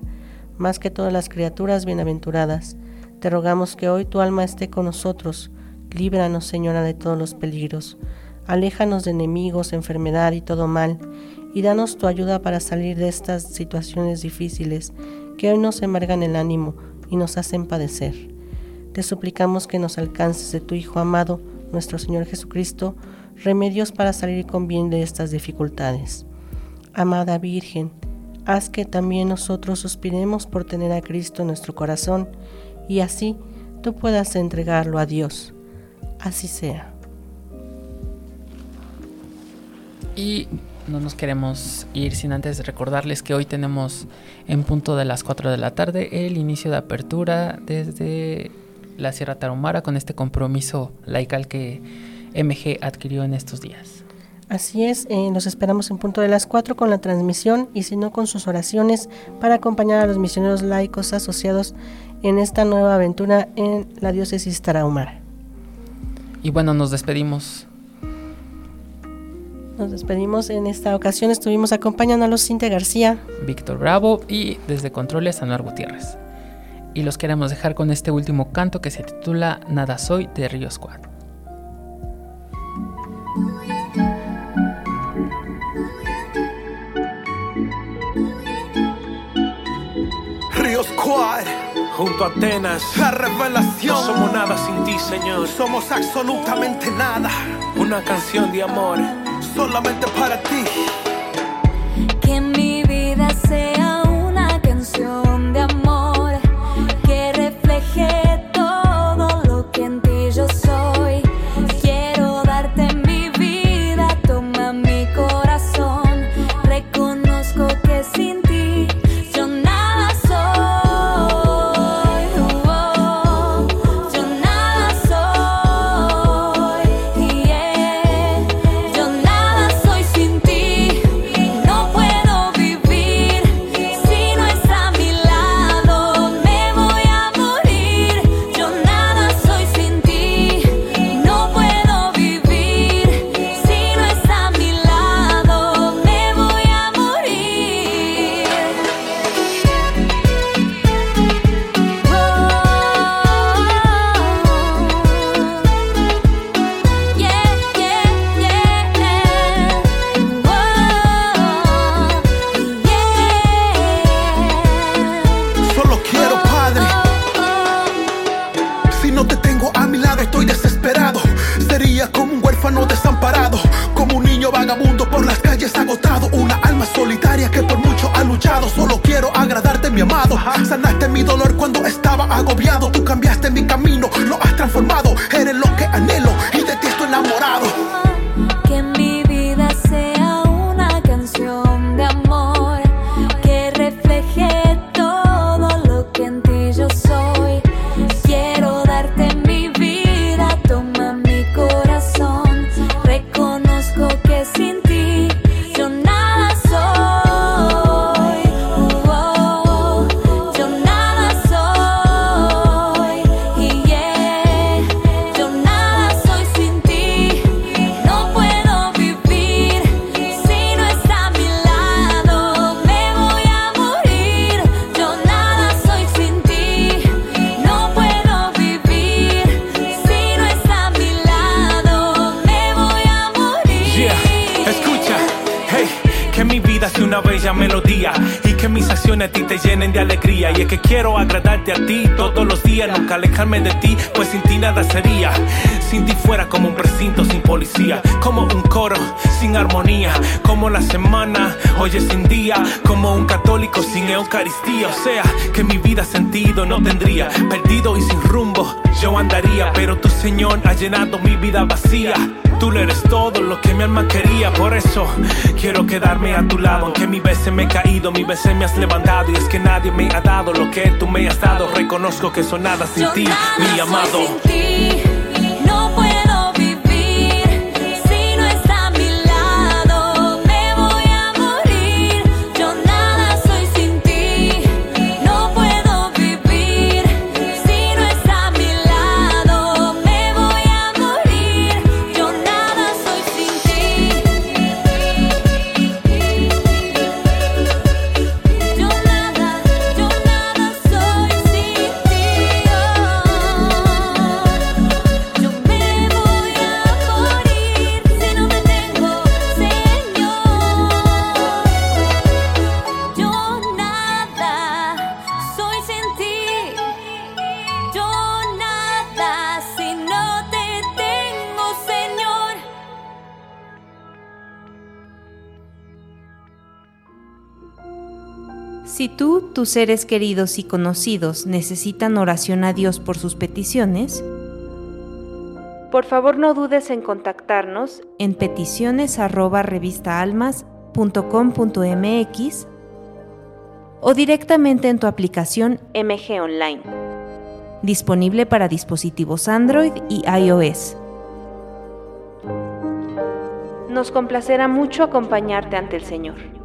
Speaker 3: más que todas las criaturas bienaventuradas, te rogamos que hoy tu alma esté con nosotros, Líbranos, Señora, de todos los peligros. Aléjanos de enemigos, enfermedad y todo mal, y danos tu ayuda para salir de estas situaciones difíciles que hoy nos embargan el ánimo y nos hacen padecer. Te suplicamos que nos alcances de tu Hijo amado, nuestro Señor Jesucristo, remedios para salir con bien de estas dificultades. Amada Virgen, haz que también nosotros suspiremos por tener a Cristo en nuestro corazón y así tú puedas entregarlo a Dios. Así sea.
Speaker 2: Y no nos queremos ir sin antes recordarles que hoy tenemos en punto de las 4 de la tarde el inicio de apertura desde la Sierra Tarahumara con este compromiso laical que MG adquirió en estos días.
Speaker 3: Así es, eh, los esperamos en punto de las 4 con la transmisión y si no con sus oraciones para acompañar a los misioneros laicos asociados en esta nueva aventura en la diócesis Tarahumara.
Speaker 2: Y bueno, nos despedimos.
Speaker 3: Nos despedimos. En esta ocasión estuvimos acompañándolos Cintia García,
Speaker 2: Víctor Bravo y desde Controles Anuar Gutiérrez. Y los queremos dejar con este último canto que se titula Nada Soy de Ríos 4.
Speaker 5: Studio Squad. Junto a Atenas.
Speaker 13: La revelación.
Speaker 5: No somos nada sin ti, Señor.
Speaker 13: Somos absolutamente nada.
Speaker 5: Una canción de amor.
Speaker 13: Solamente para ti.
Speaker 14: Sin
Speaker 5: policía, como un coro sin armonía, como la semana, oye sin día, como un católico sin Eucaristía. O sea, que mi vida sentido no tendría, perdido y sin rumbo yo andaría, pero tu Señor ha llenado mi vida vacía. Tú le eres todo lo que mi alma quería, por eso quiero quedarme a tu lado. Aunque mi veces me he caído, mi veces me has levantado. Y es que nadie me ha dado lo que tú me has dado. Reconozco que soy nada sin
Speaker 14: Yo
Speaker 5: ti,
Speaker 14: nada
Speaker 5: mi
Speaker 14: soy
Speaker 5: amado.
Speaker 14: sin ti.
Speaker 1: Si tú, tus seres queridos y conocidos necesitan oración a Dios por sus peticiones, por favor no dudes en contactarnos en peticiones@revistaalmas.com.mx o directamente en tu aplicación MG Online, disponible para dispositivos Android y iOS. Nos complacerá mucho acompañarte ante el Señor.